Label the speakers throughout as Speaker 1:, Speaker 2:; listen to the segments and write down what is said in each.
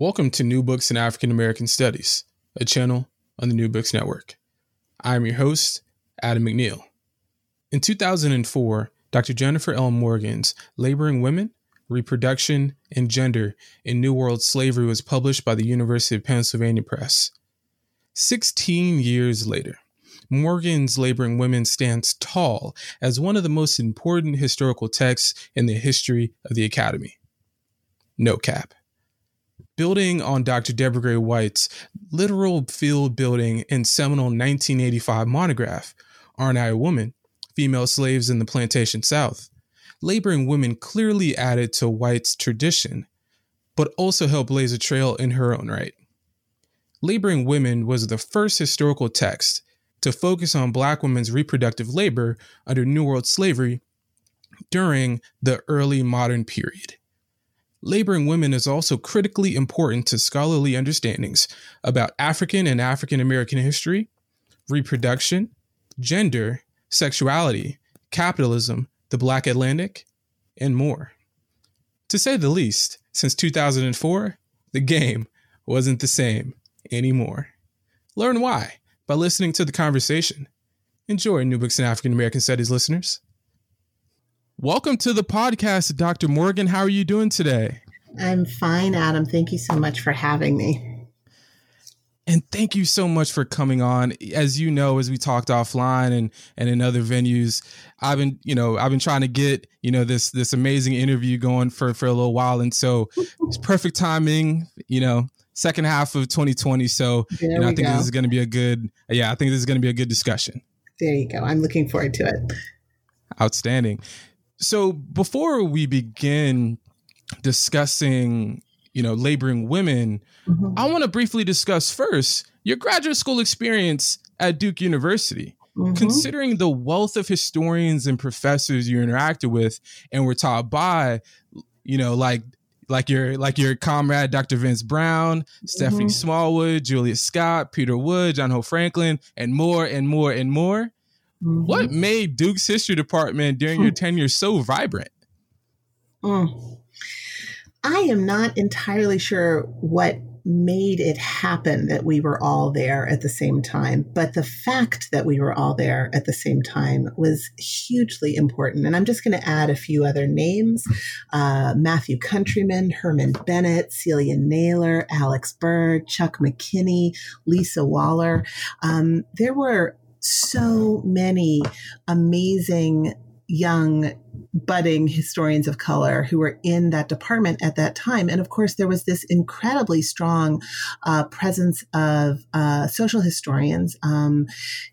Speaker 1: Welcome to New Books in African American Studies, a channel on the New Books Network. I'm your host, Adam McNeil. In 2004, Dr. Jennifer L. Morgan's Laboring Women, Reproduction, and Gender in New World Slavery was published by the University of Pennsylvania Press. 16 years later, Morgan's Laboring Women stands tall as one of the most important historical texts in the history of the Academy. No cap building on Dr. Deborah Gray White's literal field building and seminal 1985 monograph, Aren't I a Woman? Female Slaves in the Plantation South, laboring women clearly added to White's tradition, but also helped blaze a trail in her own right. Laboring Women was the first historical text to focus on Black women's reproductive labor under New World slavery during the early modern period. Laboring Women is also critically important to scholarly understandings about African and African American history, reproduction, gender, sexuality, capitalism, the Black Atlantic, and more. To say the least, since 2004, the game wasn't the same anymore. Learn why by listening to the conversation. Enjoy New Books in African American Studies, listeners. Welcome to the podcast, Dr. Morgan. How are you doing today?
Speaker 2: I'm fine, Adam. Thank you so much for having me.
Speaker 1: And thank you so much for coming on. As you know, as we talked offline and and in other venues, I've been, you know, I've been trying to get, you know, this this amazing interview going for for a little while. And so it's perfect timing, you know, second half of 2020. So you know, I think go. this is gonna be a good yeah, I think this is gonna be a good discussion.
Speaker 2: There you go. I'm looking forward to it.
Speaker 1: Outstanding. So before we begin discussing, you know, laboring women, mm-hmm. I want to briefly discuss first your graduate school experience at Duke University. Mm-hmm. Considering the wealth of historians and professors you interacted with and were taught by, you know, like like your like your comrade Dr. Vince Brown, Stephanie mm-hmm. Smallwood, Julius Scott, Peter Wood, John Hope Franklin, and more and more and more. Mm-hmm. What made Duke's history department during your tenure so vibrant?
Speaker 2: Mm. I am not entirely sure what made it happen that we were all there at the same time. But the fact that we were all there at the same time was hugely important. And I'm just going to add a few other names uh, Matthew Countryman, Herman Bennett, Celia Naylor, Alex Byrd, Chuck McKinney, Lisa Waller. Um, there were so many amazing young budding historians of color who were in that department at that time. And of course, there was this incredibly strong uh, presence of uh, social historians um,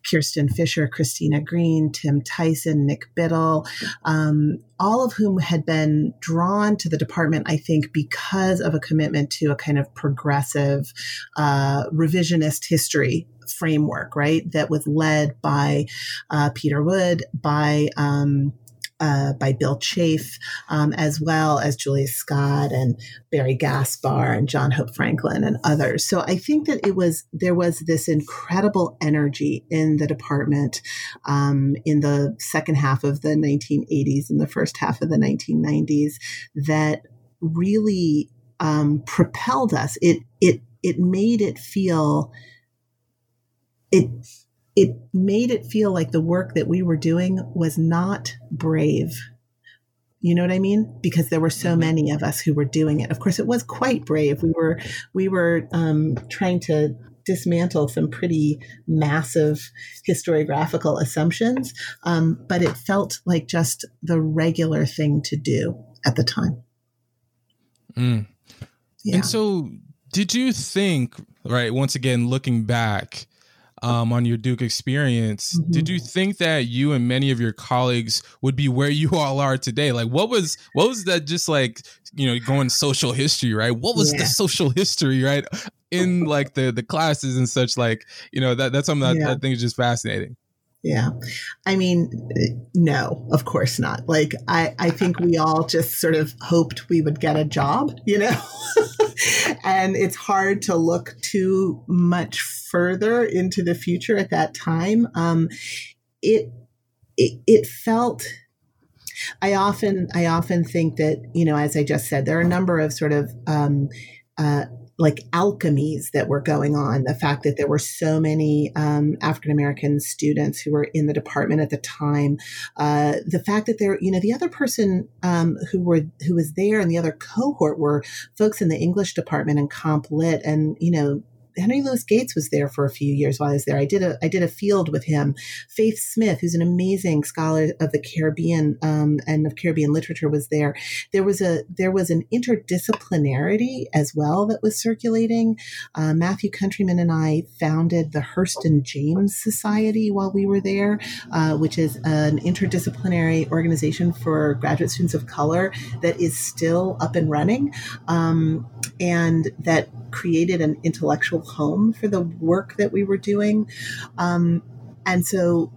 Speaker 2: Kirsten Fischer, Christina Greene, Tim Tyson, Nick Biddle, um, all of whom had been drawn to the department, I think, because of a commitment to a kind of progressive, uh, revisionist history framework, right? That was led by uh, Peter Wood, by um, uh, by Bill Chafe, um, as well as Julius Scott and Barry Gaspar and John Hope Franklin and others. So I think that it was there was this incredible energy in the department um, in the second half of the 1980s and the first half of the 1990s that really um, propelled us. It it it made it feel it it made it feel like the work that we were doing was not brave. You know what I mean? Because there were so mm-hmm. many of us who were doing it. Of course, it was quite brave. We were we were um, trying to dismantle some pretty massive historiographical assumptions, um, but it felt like just the regular thing to do at the time.
Speaker 1: Mm. Yeah. And so, did you think, right? Once again, looking back, um, on your Duke experience. Mm-hmm. Did you think that you and many of your colleagues would be where you all are today? Like, what was what was that just like? You know, going social history, right? What was yeah. the social history, right? In like the the classes and such, like you know that that's something that yeah. I think is just fascinating.
Speaker 2: Yeah. I mean, no, of course not. Like, I, I think we all just sort of hoped we would get a job, you know? and it's hard to look too much further into the future at that time. Um, it, it, it felt, I often, I often think that, you know, as I just said, there are a number of sort of, um, uh, like alchemies that were going on. The fact that there were so many um, African American students who were in the department at the time, uh, the fact that there, you know, the other person um, who were who was there and the other cohort were folks in the English department and comp lit, and you know, Henry Louis Gates was there for a few years while I was there. I did a I did a field with him. Faith Smith, who's an amazing scholar of the Caribbean um, and of Caribbean literature, was there. There was a there was an interdisciplinarity as well that was circulating. Uh, Matthew Countryman and I founded the Hurston James Society while we were there, uh, which is an interdisciplinary organization for graduate students of color that is still up and running, um, and that created an intellectual home for the work that we were doing. Um, and so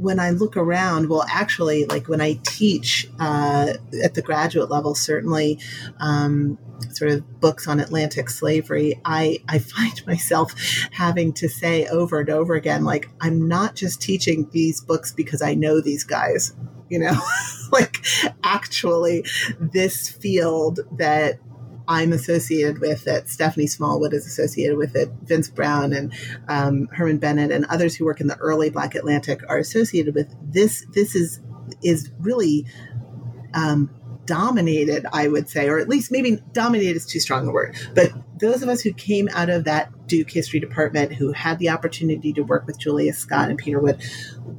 Speaker 2: when I look around, well, actually, like when I teach uh, at the graduate level, certainly um, sort of books on Atlantic slavery, I, I find myself having to say over and over again, like, I'm not just teaching these books because I know these guys, you know, like actually, this field that I'm associated with it. Stephanie Smallwood is associated with it. Vince Brown and um, Herman Bennett and others who work in the early Black Atlantic are associated with this. This is is really um, dominated, I would say, or at least maybe dominated is too strong a word. But those of us who came out of that Duke history department, who had the opportunity to work with Julius Scott and Peter Wood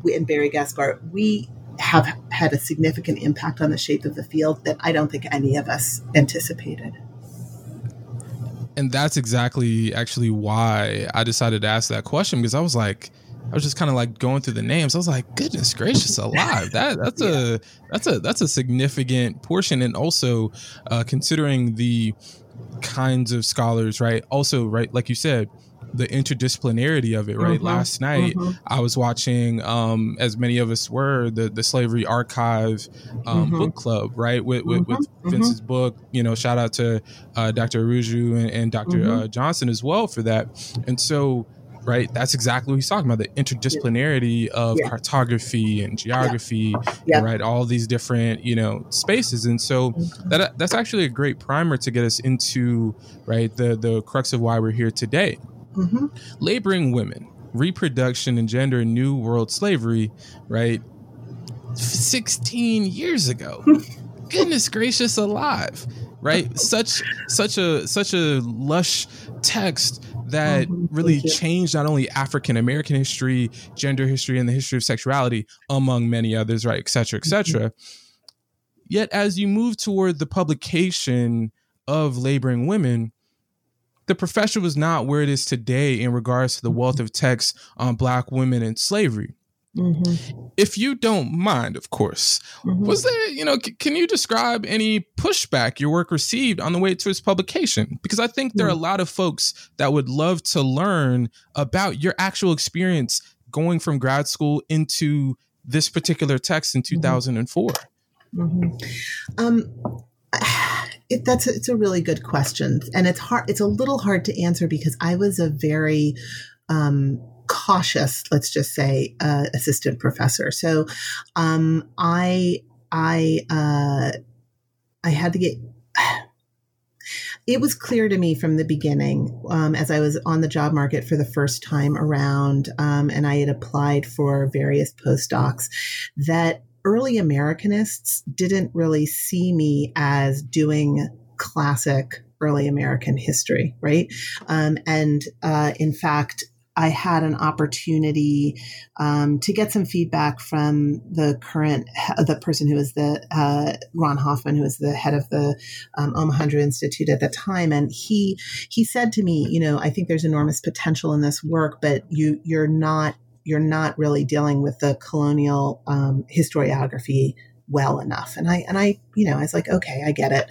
Speaker 2: and Barry Gaspar, we have had a significant impact on the shape of the field that I don't think any of us anticipated
Speaker 1: and that's exactly actually why I decided to ask that question because I was like, I was just kind of like going through the names. I was like, goodness gracious, alive! That that's yeah. a that's a that's a significant portion, and also uh, considering the kinds of scholars, right? Also, right, like you said, the interdisciplinarity of it, right? Mm-hmm. Last night mm-hmm. I was watching, um, as many of us were, the the Slavery Archive um, mm-hmm. book club, right? With with, with mm-hmm. Vince's mm-hmm. book, you know, shout out to uh, Dr. Araujo and, and doctor mm-hmm. uh, Johnson as well for that. And so, right, that's exactly what he's talking about the interdisciplinarity of yeah. cartography and geography, yeah. Yeah. right? All these different, you know, spaces. And so that that's actually a great primer to get us into, right, the the crux of why we're here today mm-hmm. laboring women, reproduction and gender in New World slavery, right? 16 years ago. Goodness gracious alive. Right? Such such a such a lush text that mm-hmm. really changed not only African American history, gender history, and the history of sexuality, among many others, right, et cetera, et cetera. Mm-hmm. Yet as you move toward the publication of laboring women, the profession was not where it is today in regards to the wealth of texts on black women and slavery. Mm-hmm. If you don't mind, of course, mm-hmm. was there, you know, c- can you describe any pushback your work received on the way to its publication? Because I think there are a mm. lot of folks that would love to learn about your actual experience going from grad school into this particular text in 2004. Mm-hmm. Um,
Speaker 2: it, that's a, it's a really good question, and it's hard. It's a little hard to answer because I was a very um, cautious, let's just say, uh, assistant professor. So um, I I uh, I had to get. It was clear to me from the beginning, um, as I was on the job market for the first time around, um, and I had applied for various postdocs, that early Americanists didn't really see me as doing classic early American history, right? Um, and uh, in fact, I had an opportunity um, to get some feedback from the current the person who was the uh, Ron Hoffman, who was the head of the um, Omohundro Institute at the time, and he he said to me, you know, I think there's enormous potential in this work, but you you're not you're not really dealing with the colonial um, historiography well enough. And I and I you know I was like, okay, I get it.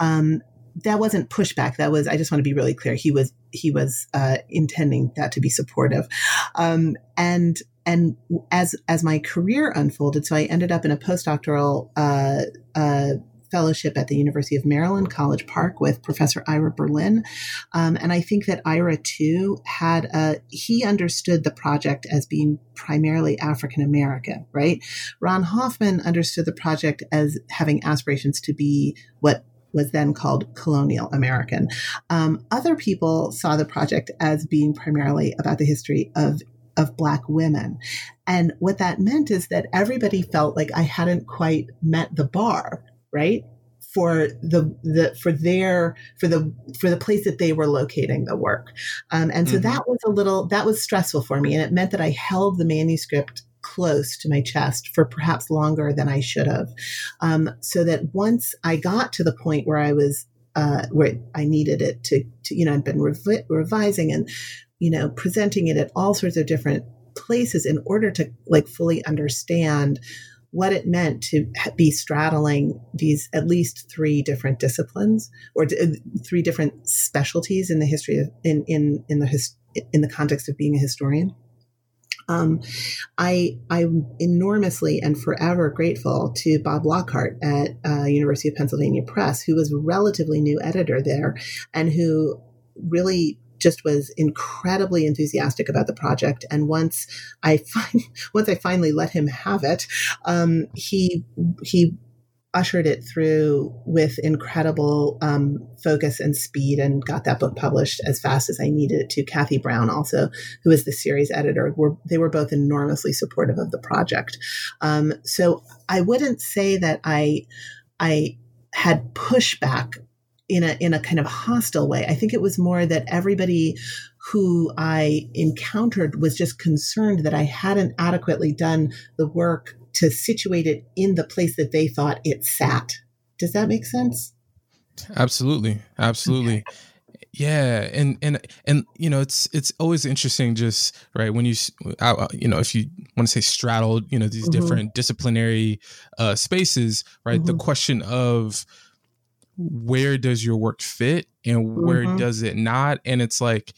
Speaker 2: Um, that wasn't pushback. That was I just want to be really clear. He was he was uh, intending that to be supportive, um, and and as as my career unfolded, so I ended up in a postdoctoral uh, uh, fellowship at the University of Maryland, College Park, with Professor Ira Berlin. Um, and I think that Ira too had a, he understood the project as being primarily African American, right? Ron Hoffman understood the project as having aspirations to be what was then called colonial American. Um, other people saw the project as being primarily about the history of of black women. And what that meant is that everybody felt like I hadn't quite met the bar, right? For the, the for their for the for the place that they were locating the work, um, and so mm-hmm. that was a little that was stressful for me, and it meant that I held the manuscript close to my chest for perhaps longer than I should have. Um, so that once I got to the point where I was, uh, where I needed it to, to you know, I'd been revi- revising and, you know, presenting it at all sorts of different places in order to like fully understand what it meant to be straddling these at least three different disciplines or d- uh, three different specialties in the history of in in in the his, in the context of being a historian. Um, I I'm enormously and forever grateful to Bob Lockhart at uh, University of Pennsylvania Press, who was a relatively new editor there, and who really just was incredibly enthusiastic about the project. And once I find, once I finally let him have it, um, he he ushered it through with incredible um, focus and speed and got that book published as fast as I needed it to. Kathy Brown, also, who is the series editor, were they were both enormously supportive of the project. Um, so I wouldn't say that I I had pushback in a in a kind of hostile way. I think it was more that everybody who I encountered was just concerned that I hadn't adequately done the work to situate it in the place that they thought it sat. Does that make sense?
Speaker 1: Absolutely. Absolutely. Yeah, and and and you know it's it's always interesting, just right when you you know if you want to say straddle, you know these mm-hmm. different disciplinary uh, spaces, right? Mm-hmm. The question of where does your work fit and where mm-hmm. does it not, and it's like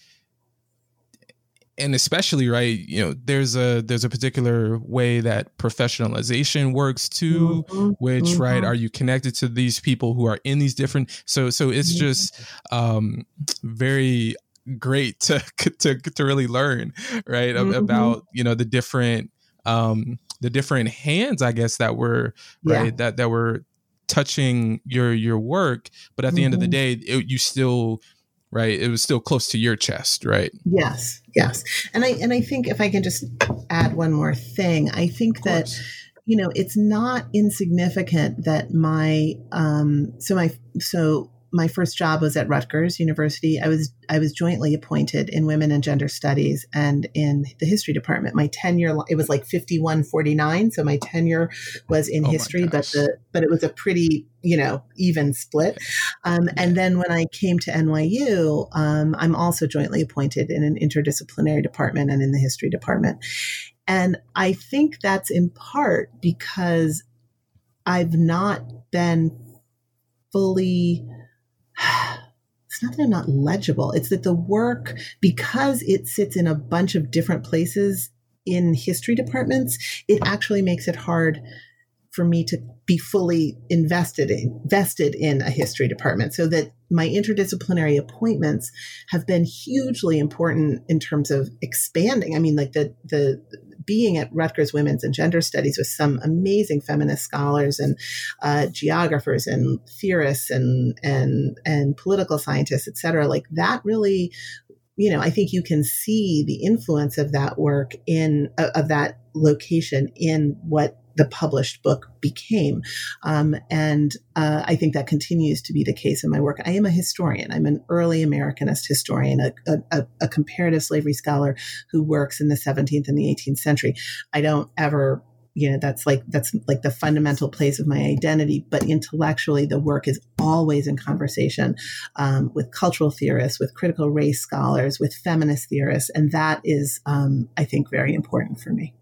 Speaker 1: and especially right you know there's a there's a particular way that professionalization works too mm-hmm, which mm-hmm. right are you connected to these people who are in these different so so it's mm-hmm. just um very great to to to really learn right mm-hmm. about you know the different um the different hands i guess that were right yeah. that that were touching your your work but at the end of the mm-hmm. day it, you still right it was still close to your chest right?
Speaker 2: Yes yes. And i and i think if i can just add one more thing i think that you know it's not insignificant that my um so my so my first job was at Rutgers University. I was I was jointly appointed in women and gender studies and in the history department. My tenure it was like 51-49, so my tenure was in oh history, but the but it was a pretty, you know, even split. Um, yeah. and then when I came to NYU, um, I'm also jointly appointed in an interdisciplinary department and in the history department. And I think that's in part because I've not been fully it's not that I'm not legible. It's that the work, because it sits in a bunch of different places in history departments, it actually makes it hard for me to be fully invested in in a history department so that my interdisciplinary appointments have been hugely important in terms of expanding i mean like the the being at Rutgers Women's and Gender Studies with some amazing feminist scholars and uh, geographers and theorists and and and political scientists, et cetera, like that really you know, I think you can see the influence of that work in of that location in what the published book became. Um, and uh, I think that continues to be the case in my work. I am a historian. I'm an early Americanist historian, a, a, a comparative slavery scholar who works in the 17th and the 18th century. I don't ever you know that's like that's like the fundamental place of my identity but intellectually the work is always in conversation um, with cultural theorists with critical race scholars with feminist theorists and that is um, i think very important for me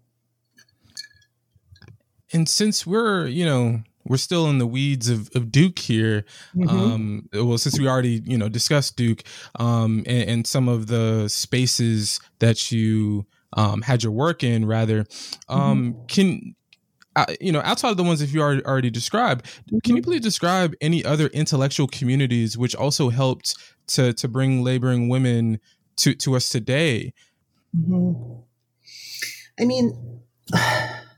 Speaker 1: and since we're, you know, we're still in the weeds of, of Duke here. Mm-hmm. Um, well, since we already, you know, discussed Duke um, and, and, some of the spaces that you um, had your work in, rather, um, mm-hmm. can uh, you know, outside of the ones that you already, already described, mm-hmm. can you please describe any other intellectual communities which also helped to to bring laboring women to to us today?
Speaker 2: Mm-hmm. I mean.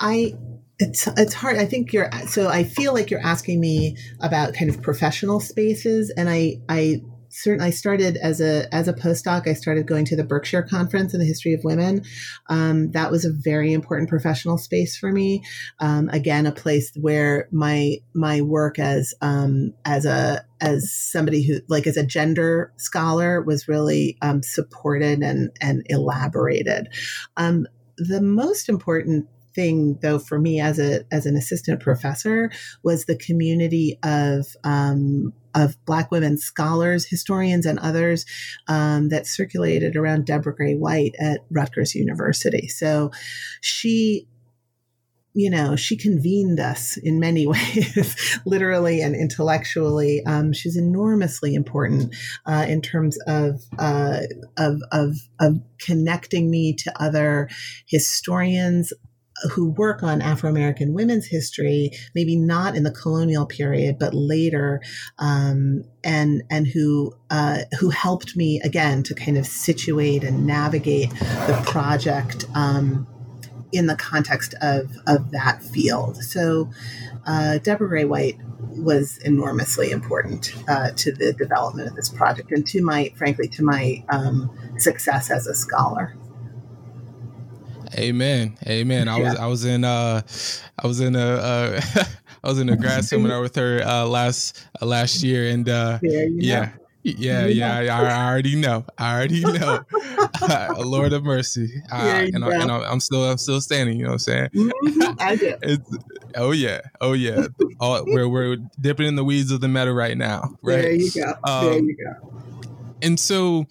Speaker 2: I it's it's hard. I think you're so I feel like you're asking me about kind of professional spaces and I I certainly started as a as a postdoc. I started going to the Berkshire Conference in the History of Women. Um, that was a very important professional space for me. Um, again, a place where my my work as um, as a as somebody who like as a gender scholar was really um, supported and and elaborated. Um, the most important thing though for me as a as an assistant professor was the community of um, of black women scholars historians and others um, that circulated around deborah gray white at rutgers university so she you know, she convened us in many ways, literally and intellectually. Um, she's enormously important uh, in terms of, uh, of, of of connecting me to other historians, who work on Afro American women's history, maybe not in the colonial period, but later, um, and and who uh, who helped me again to kind of situate and navigate the project um, in the context of of that field. So, uh, Deborah Gray White was enormously important uh, to the development of this project and to my, frankly, to my um, success as a scholar.
Speaker 1: Amen. Amen. I was I was in uh I was in a uh I was in a grad seminar with her uh last uh, last year and uh yeah. Yeah, yeah, I, I, already know. I already know. Lord of mercy, uh, and, I, and I'm still, I'm still standing. You know what I'm saying?
Speaker 2: Mm-hmm, I do.
Speaker 1: oh yeah, oh yeah. All, we're we're dipping in the weeds of the meta right now. Right?
Speaker 2: There you go. Um, there you go.
Speaker 1: And so,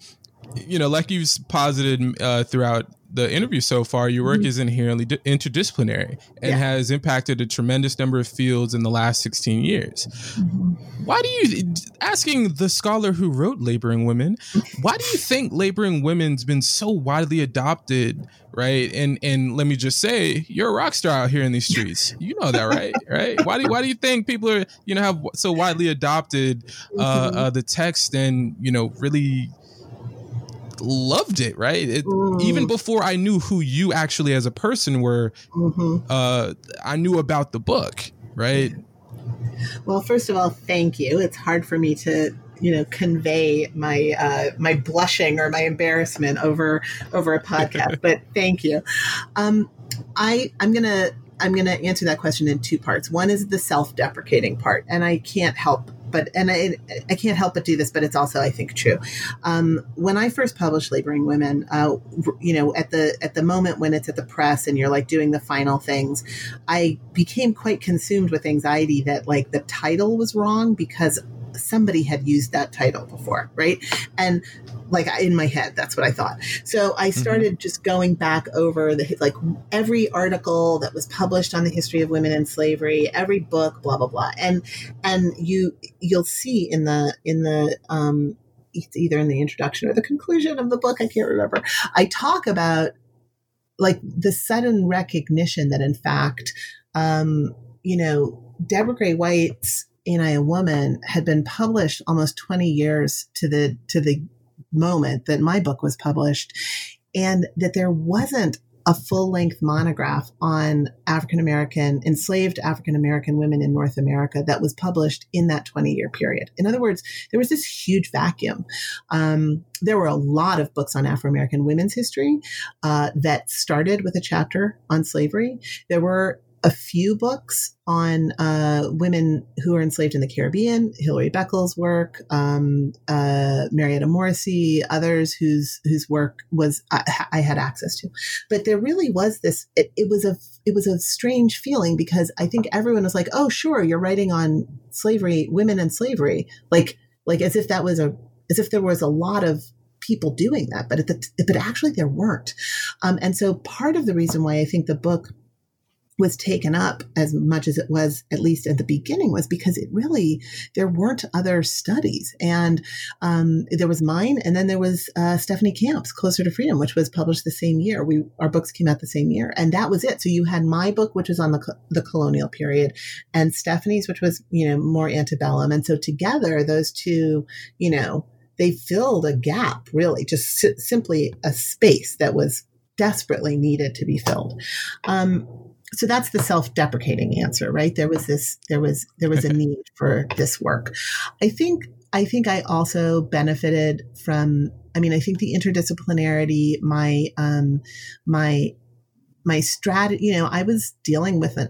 Speaker 1: you know, like you've posited uh, throughout the interview so far, your work mm-hmm. is inherently di- interdisciplinary and yeah. has impacted a tremendous number of fields in the last 16 years. Mm-hmm. Why do you, asking the scholar who wrote Laboring Women, why do you think Laboring Women's been so widely adopted, right? And and let me just say, you're a rock star out here in these streets. You know that, right? right? Why do why do you think people are, you know, have so widely adopted uh, mm-hmm. uh, the text and you know really loved it, right? It, mm. Even before I knew who you actually as a person were, mm-hmm. uh, I knew about the book, right?
Speaker 2: Well, first of all, thank you. It's hard for me to you know convey my uh, my blushing or my embarrassment over over a podcast but thank you um, i i'm gonna i'm gonna answer that question in two parts one is the self-deprecating part and i can't help but and I, I can't help but do this, but it's also I think true. Um, when I first published Laboring Women, uh, you know, at the at the moment when it's at the press and you're like doing the final things, I became quite consumed with anxiety that like the title was wrong because somebody had used that title before, right? And like in my head that's what i thought so i mm-hmm. started mm-hmm. just going back over the like every article that was published on the history of women in slavery every book blah blah blah and and you you'll see in the in the um it's either in the introduction or the conclusion of the book i can't remember i talk about like the sudden recognition that in fact um you know deborah gray white's Ain't I a Woman had been published almost 20 years to the to the moment that my book was published and that there wasn't a full length monograph on African American, enslaved African American women in North America that was published in that 20 year period. In other words, there was this huge vacuum. Um, there were a lot of books on Afro American women's history uh, that started with a chapter on slavery. There were a few books on uh, women who were enslaved in the Caribbean, Hilary Beckles' work, um, uh, Marietta Morrissey, others whose whose work was I, I, had access to. But there really was this. It, it, was a it was a strange feeling because I think everyone was like, "Oh, sure, you're writing on slavery, women and slavery," like like as if that was a as if there was a lot of people doing that, but the, but actually there weren't. Um, and so part of the reason why I think the book was taken up as much as it was, at least at the beginning, was because it really, there weren't other studies. And um, there was mine, and then there was uh, Stephanie Camp's Closer to Freedom, which was published the same year. We Our books came out the same year, and that was it. So you had my book, which was on the, the colonial period, and Stephanie's, which was, you know, more antebellum. And so together, those two, you know, they filled a gap, really, just simply a space that was desperately needed to be filled. Um, so that's the self-deprecating answer right? There was this there was there was a need for this work. I think i think i also benefited from i mean i think the interdisciplinarity my um my my strategy you know i was dealing with a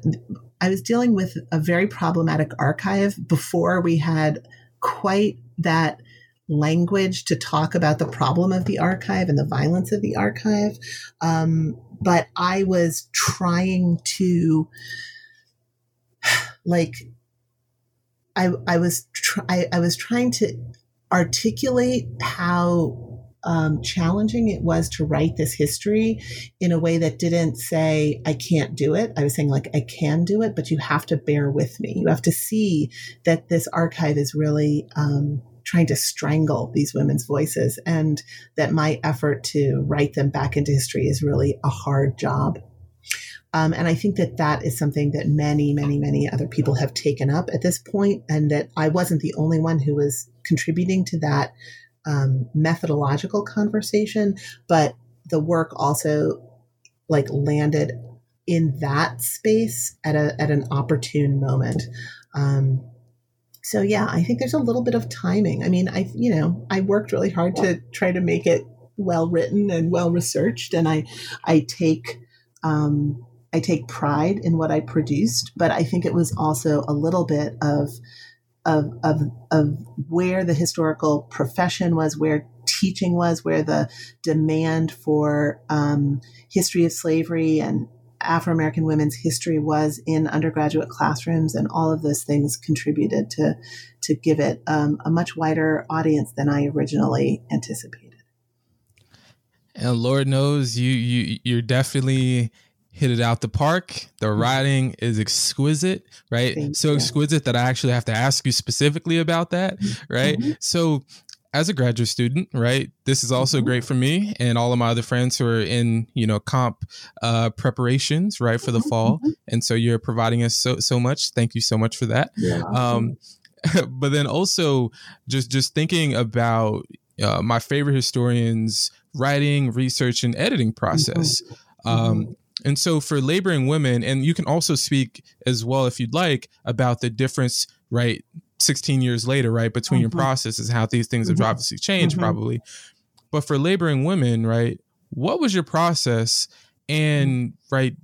Speaker 2: i was dealing with a very problematic archive before we had quite that language to talk about the problem of the archive and the violence of the archive. Um, but I was trying to, like, I, I was tr- I, I was trying to articulate how um, challenging it was to write this history in a way that didn't say, I can't do it. I was saying, like, I can do it, but you have to bear with me. You have to see that this archive is really um, trying to strangle these women's voices and that my effort to write them back into history is really a hard job. Um, and I think that that is something that many, many, many other people have taken up at this point, and that I wasn't the only one who was contributing to that um, methodological conversation. But the work also like landed in that space at a at an opportune moment. Um, so yeah, I think there's a little bit of timing. I mean, I you know, I worked really hard to try to make it well written and well researched and I I take um I take pride in what I produced, but I think it was also a little bit of of of of where the historical profession was, where teaching was, where the demand for um, history of slavery and Afro American women's history was in undergraduate classrooms, and all of those things contributed to to give it um, a much wider audience than I originally anticipated.
Speaker 1: And Lord knows you you you're definitely hit it out the park. The mm-hmm. writing is exquisite, right? Thank so you. exquisite that I actually have to ask you specifically about that, mm-hmm. right? Mm-hmm. So as a graduate student, right? This is also mm-hmm. great for me and all of my other friends who are in, you know, comp uh, preparations, right, for the mm-hmm. fall. Mm-hmm. And so you're providing us so so much. Thank you so much for that. Yeah. Um, but then also just just thinking about uh, my favorite historians' writing, research, and editing process. Mm-hmm. Um, and so for laboring women, and you can also speak as well if you'd like about the difference, right? 16 years later, right, between mm-hmm. your processes, how these things have mm-hmm. obviously changed mm-hmm. probably. But for laboring women, right, what was your process and right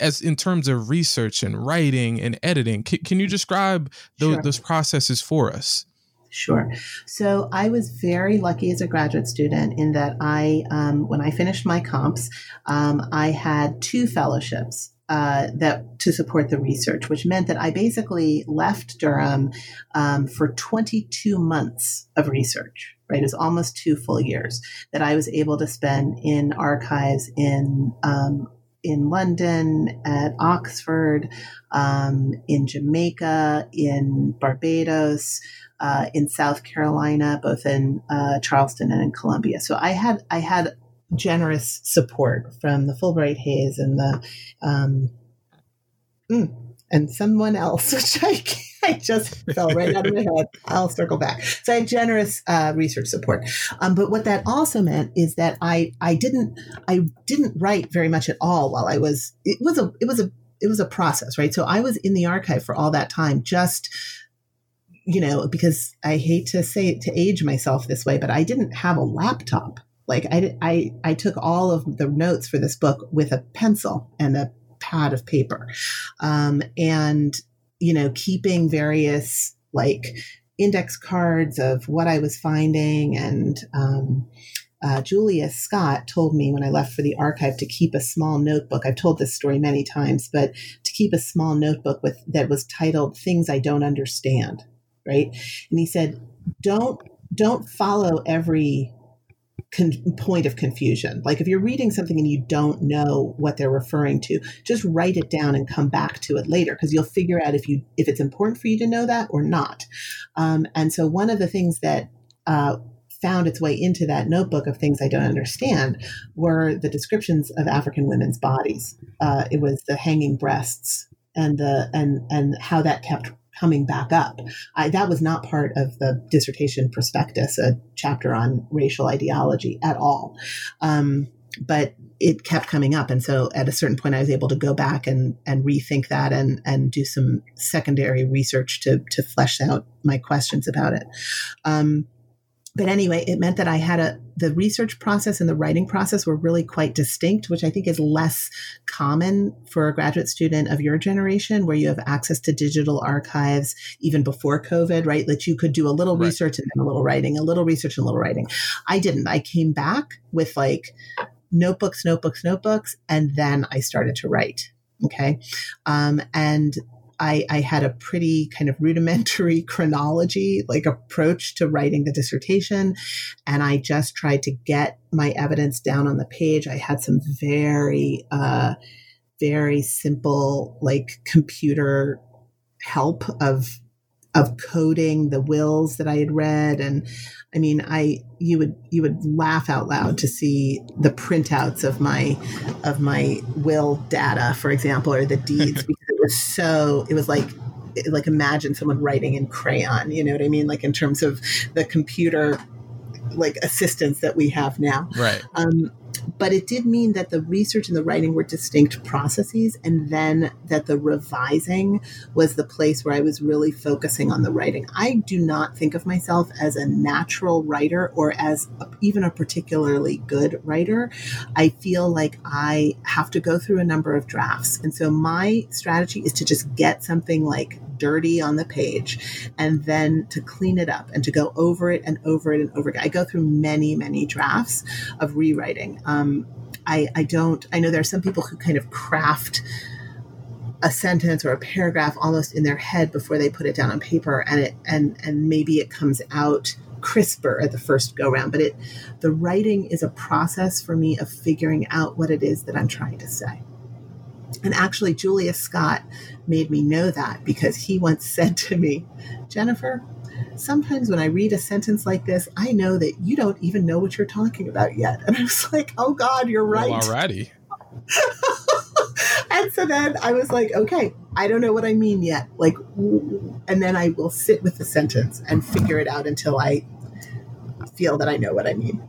Speaker 1: as in terms of research and writing and editing can, can you describe those, sure. those processes for us
Speaker 2: Sure. So I was very lucky as a graduate student in that I, um, when I finished my comps, um, I had two fellowships uh, that to support the research, which meant that I basically left Durham um, for 22 months of research. Right, it was almost two full years that I was able to spend in archives in um, in London, at Oxford, um, in Jamaica, in Barbados, uh, in South Carolina, both in uh, Charleston and in Columbia. So I had I had generous support from the Fulbright Hays and the um, mm, and someone else, which I I just fell right out of my head. I'll circle back. So I had generous uh, research support, um, but what that also meant is that I I didn't I didn't write very much at all while I was. It was a it was a it was a process, right? So I was in the archive for all that time, just you know, because I hate to say it to age myself this way, but I didn't have a laptop. Like I I I took all of the notes for this book with a pencil and a pad of paper, um, and you know, keeping various like index cards of what I was finding. And um, uh, Julius Scott told me when I left for the archive to keep a small notebook. I've told this story many times, but to keep a small notebook with that was titled "Things I Don't Understand." Right, and he said, "Don't don't follow every con- point of confusion. Like if you're reading something and you don't know what they're referring to, just write it down and come back to it later because you'll figure out if you if it's important for you to know that or not. Um, and so one of the things that uh, found its way into that notebook of things I don't understand were the descriptions of African women's bodies. Uh, it was the hanging breasts and the and and how that kept coming back up. I, that was not part of the dissertation prospectus, a chapter on racial ideology at all. Um, but it kept coming up. And so at a certain point, I was able to go back and, and rethink that and, and do some secondary research to, to flesh out my questions about it. Um, but anyway, it meant that I had a the research process and the writing process were really quite distinct, which I think is less common for a graduate student of your generation, where you have access to digital archives even before COVID, right? That you could do a little right. research and then a little writing, a little research and a little writing. I didn't. I came back with like notebooks, notebooks, notebooks, and then I started to write. Okay. Um, and I, I, had a pretty kind of rudimentary chronology, like approach to writing the dissertation. And I just tried to get my evidence down on the page. I had some very, uh, very simple, like computer help of of coding the wills that I had read and I mean I you would you would laugh out loud to see the printouts of my of my will data for example or the deeds was so it was like like imagine someone writing in crayon you know what I mean? Like in terms of the computer like assistance that we have now.
Speaker 1: Right.
Speaker 2: Um, but it did mean that the research and the writing were distinct processes, and then that the revising was the place where I was really focusing on the writing. I do not think of myself as a natural writer or as a, even a particularly good writer. I feel like I have to go through a number of drafts. And so my strategy is to just get something like dirty on the page and then to clean it up and to go over it and over it and over again. I go through many, many drafts of rewriting. Um, I, I don't, I know there are some people who kind of craft a sentence or a paragraph almost in their head before they put it down on paper and it and and maybe it comes out crisper at the first go round but it the writing is a process for me of figuring out what it is that i'm trying to say and actually julius scott made me know that because he once said to me jennifer sometimes when I read a sentence like this, I know that you don't even know what you're talking about yet. And I was like, oh God, you're right. Well,
Speaker 1: alrighty.
Speaker 2: and so then I was like, okay, I don't know what I mean yet. Like, and then I will sit with the sentence and figure it out until I feel that I know what I mean.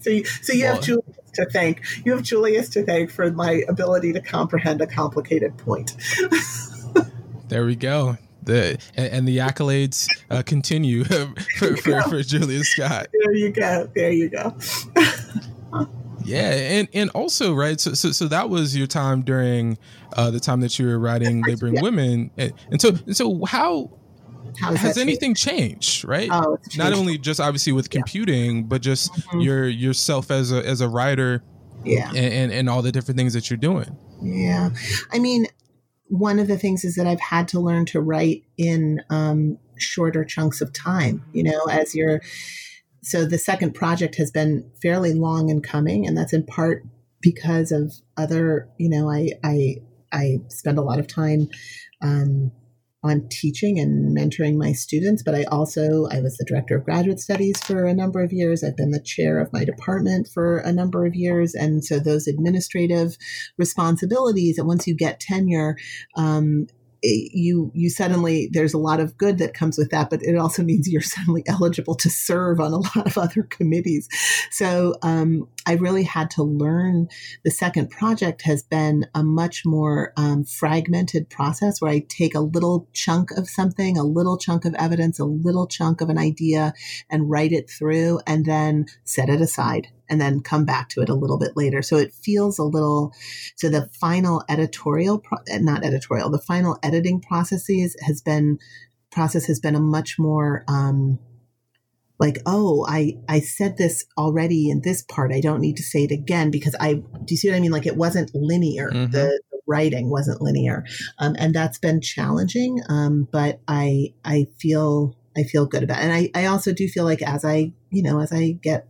Speaker 2: so, you, so you well, have Julius to thank. You have Julius to thank for my ability to comprehend a complicated point.
Speaker 1: there we go the and, and the accolades uh, continue for, for, for Julius Scott.
Speaker 2: There you go. There you go.
Speaker 1: yeah, and and also right. So so, so that was your time during uh, the time that you were writing "Laboring yeah. Women," and, and so and so how has anything changed? Right.
Speaker 2: Oh,
Speaker 1: Not only just obviously with computing, yeah. but just mm-hmm. your yourself as a as a writer.
Speaker 2: Yeah.
Speaker 1: And, and and all the different things that you're doing.
Speaker 2: Yeah. I mean, one of the things is that I've had to learn to write in um, shorter chunks of time, you know, as you're. So the second project has been fairly long in coming, and that's in part because of other, you know, I I I spend a lot of time um, on teaching and mentoring my students, but I also I was the director of graduate studies for a number of years. I've been the chair of my department for a number of years, and so those administrative responsibilities. And once you get tenure, um, you you suddenly there's a lot of good that comes with that but it also means you're suddenly eligible to serve on a lot of other committees. So um, i really had to learn the second project has been a much more um, fragmented process where i take a little chunk of something a little chunk of evidence a little chunk of an idea and write it through and then set it aside and then come back to it a little bit later. So it feels a little, so the final editorial, not editorial, the final editing processes has been, process has been a much more, um, like, oh, I, I said this already in this part. I don't need to say it again because I, do you see what I mean? Like it wasn't linear. Mm-hmm. The, the, writing wasn't linear. Um, and that's been challenging. Um, but I, I feel, I feel good about it. And I, I also do feel like as I, you know, as I get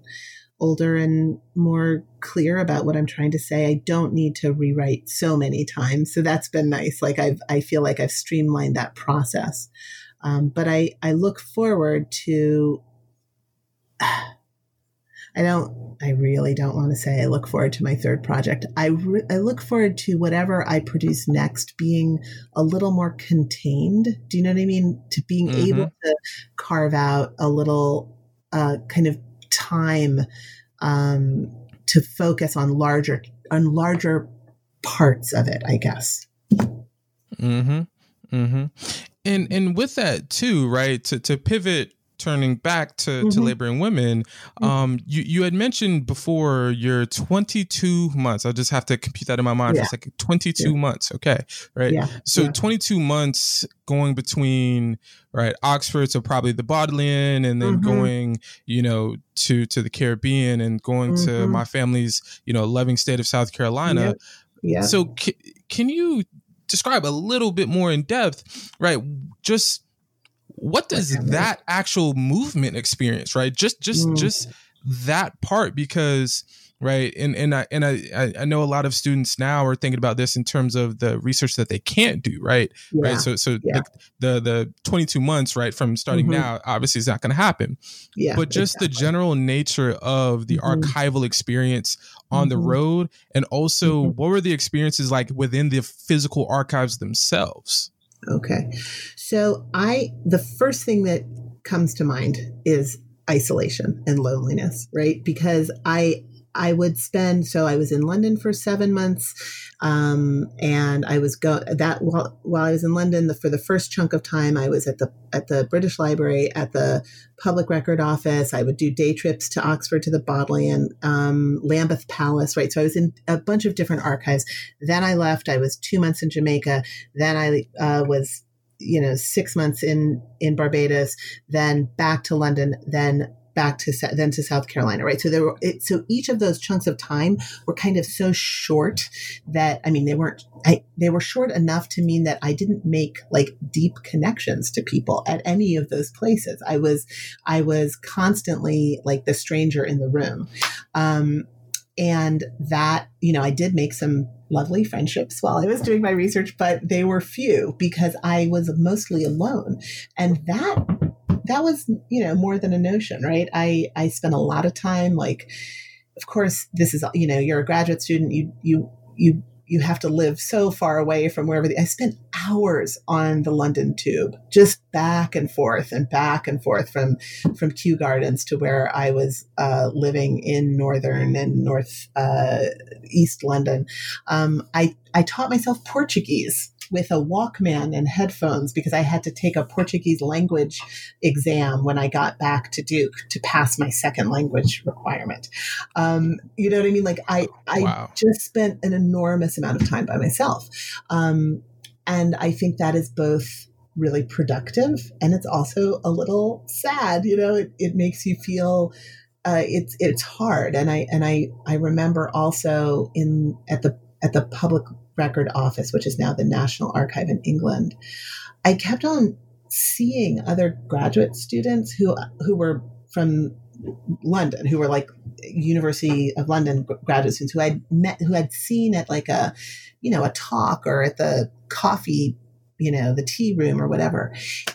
Speaker 2: older and more clear about what I'm trying to say, I don't need to rewrite so many times. So that's been nice. Like I've, I feel like I've streamlined that process. Um, but I, I look forward to, I don't, I really don't want to say I look forward to my third project. I, re- I look forward to whatever I produce next being a little more contained. Do you know what I mean? To being mm-hmm. able to carve out a little uh, kind of time um, to focus on larger on larger parts of it, I guess.
Speaker 1: Mm-hmm. Mm-hmm. And and with that too, right? To to pivot turning back to, mm-hmm. to laboring women, mm-hmm. um, you, you had mentioned before you're 22 months. I'll just have to compute that in my mind yeah. for a second. 22 yeah. months. Okay. Right. Yeah. So yeah. 22 months going between, right, Oxford, to probably the Bodleian and then mm-hmm. going, you know, to, to the Caribbean and going to mm-hmm. my family's, you know, loving state of South Carolina. Yeah. So c- can you describe a little bit more in depth, right? Just what does that actual movement experience right just just mm. just that part because right and and I and I I know a lot of students now are thinking about this in terms of the research that they can't do right yeah. right so so yeah. the, the, the 22 months right from starting mm-hmm. now obviously is not going to happen yeah but just exactly. the general nature of the mm-hmm. archival experience on mm-hmm. the road and also mm-hmm. what were the experiences like within the physical archives themselves
Speaker 2: Okay. So I the first thing that comes to mind is isolation and loneliness, right? Because I I would spend so I was in London for seven months, um, and I was go that while while I was in London the, for the first chunk of time I was at the at the British Library at the Public Record Office. I would do day trips to Oxford to the Bodleian, um, Lambeth Palace, right? So I was in a bunch of different archives. Then I left. I was two months in Jamaica. Then I uh, was you know six months in in Barbados. Then back to London. Then back to then to South Carolina, right? So there were it, so each of those chunks of time were kind of so short that I mean they weren't I, they were short enough to mean that I didn't make like deep connections to people at any of those places. I was I was constantly like the stranger in the room. Um, and that you know i did make some lovely friendships while i was doing my research but they were few because i was mostly alone and that that was you know more than a notion right i i spent a lot of time like of course this is you know you're a graduate student you you you you have to live so far away from wherever the, I spent hours on the London tube, just back and forth and back and forth from from Kew Gardens to where I was uh, living in northern and north uh, east London. Um, I I taught myself Portuguese with a Walkman and headphones because I had to take a Portuguese language exam when I got back to Duke to pass my second language requirement. Um, you know what I mean? Like I, I wow. just spent an enormous amount of time by myself. Um, and I think that is both really productive and it's also a little sad. You know, it, it makes you feel uh, it's it's hard. And I and I I remember also in at the at the public record office, which is now the National Archive in England, I kept on seeing other graduate students who who were from London, who were like University of London graduate students who I'd met, who had seen at like a, you know, a talk or at the coffee, you know, the tea room or whatever,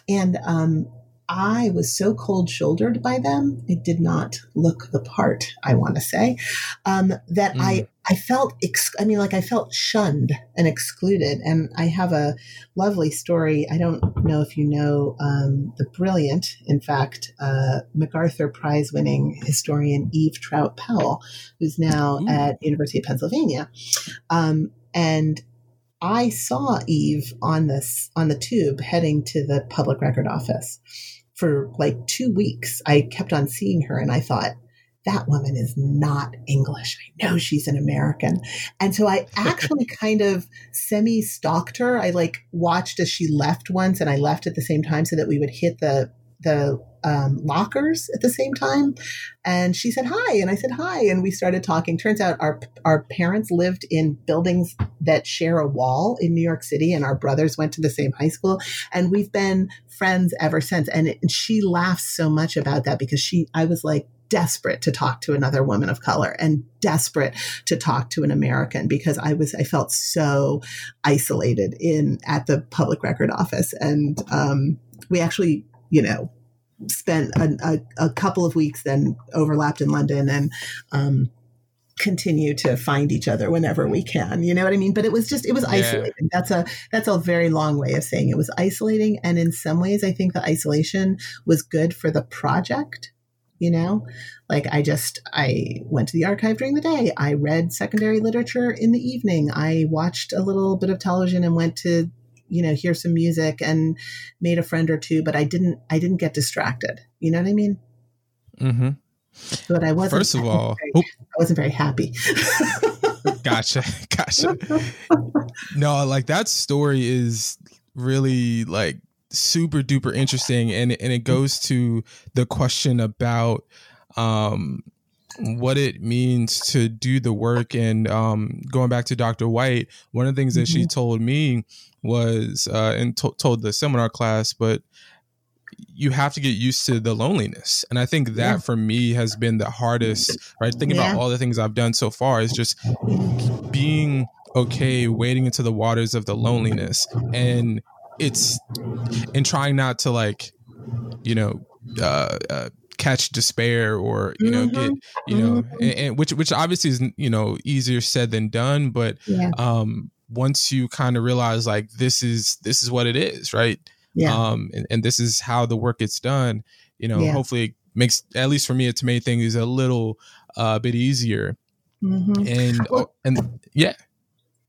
Speaker 2: and um, I was so cold shouldered by them. It did not look the part, I want to say, um, that mm. I I felt, ex- I mean, like I felt shunned and excluded. And I have a lovely story. I don't know if you know um, the brilliant, in fact, uh, MacArthur Prize winning historian Eve Troutt Powell, who's now Ooh. at University of Pennsylvania. Um, and I saw Eve on this on the tube heading to the public record office for like two weeks. I kept on seeing her and I thought, that woman is not English. I know she's an American. And so I actually kind of semi stalked her. I like watched as she left once and I left at the same time so that we would hit the the um, lockers at the same time. And she said hi, and I said hi, and we started talking. Turns out our our parents lived in buildings that share a wall in New York City, and our brothers went to the same high school, and we've been friends ever since. And, it, and she laughs so much about that because she, I was like, desperate to talk to another woman of color and desperate to talk to an American because I was I felt so isolated in at the public record office. And um, we actually you know spent a, a, a, couple of weeks then overlapped in London and um, continue to find each other whenever we can you know what i mean? But it was just it was yeah. isolating. That's a that's a very long way of saying it was isolating. And in some ways i think the isolation was good for the project you know? Like i just i went to the archive during the day. I read secondary literature in the evening. I watched a little bit of television and went to you know hear some music and made a friend or two but i didn't i didn't get distracted. You know what i mean?
Speaker 1: Mm-hmm.
Speaker 2: But i wasn't
Speaker 1: first of all
Speaker 2: very, i wasn't very happy.
Speaker 1: Gotcha gotcha. No like that story is really like super duper interesting and and it goes to the question about um what it means to do the work and um going back to Dr. White one of the things that mm-hmm. she told me was uh and to- told the seminar class but you have to get used to the loneliness and i think that yeah. for me has been the hardest right thinking yeah. about all the things i've done so far is just being okay wading into the waters of the loneliness and it's in trying not to like you know uh, uh, catch despair or you know mm-hmm. get you know mm-hmm. and, and, which which obviously is you know easier said than done but yeah. um once you kind of realize like this is this is what it is right yeah. um and, and this is how the work gets done you know yeah. hopefully it makes at least for me it's made things a little uh bit easier mm-hmm. and well, and yeah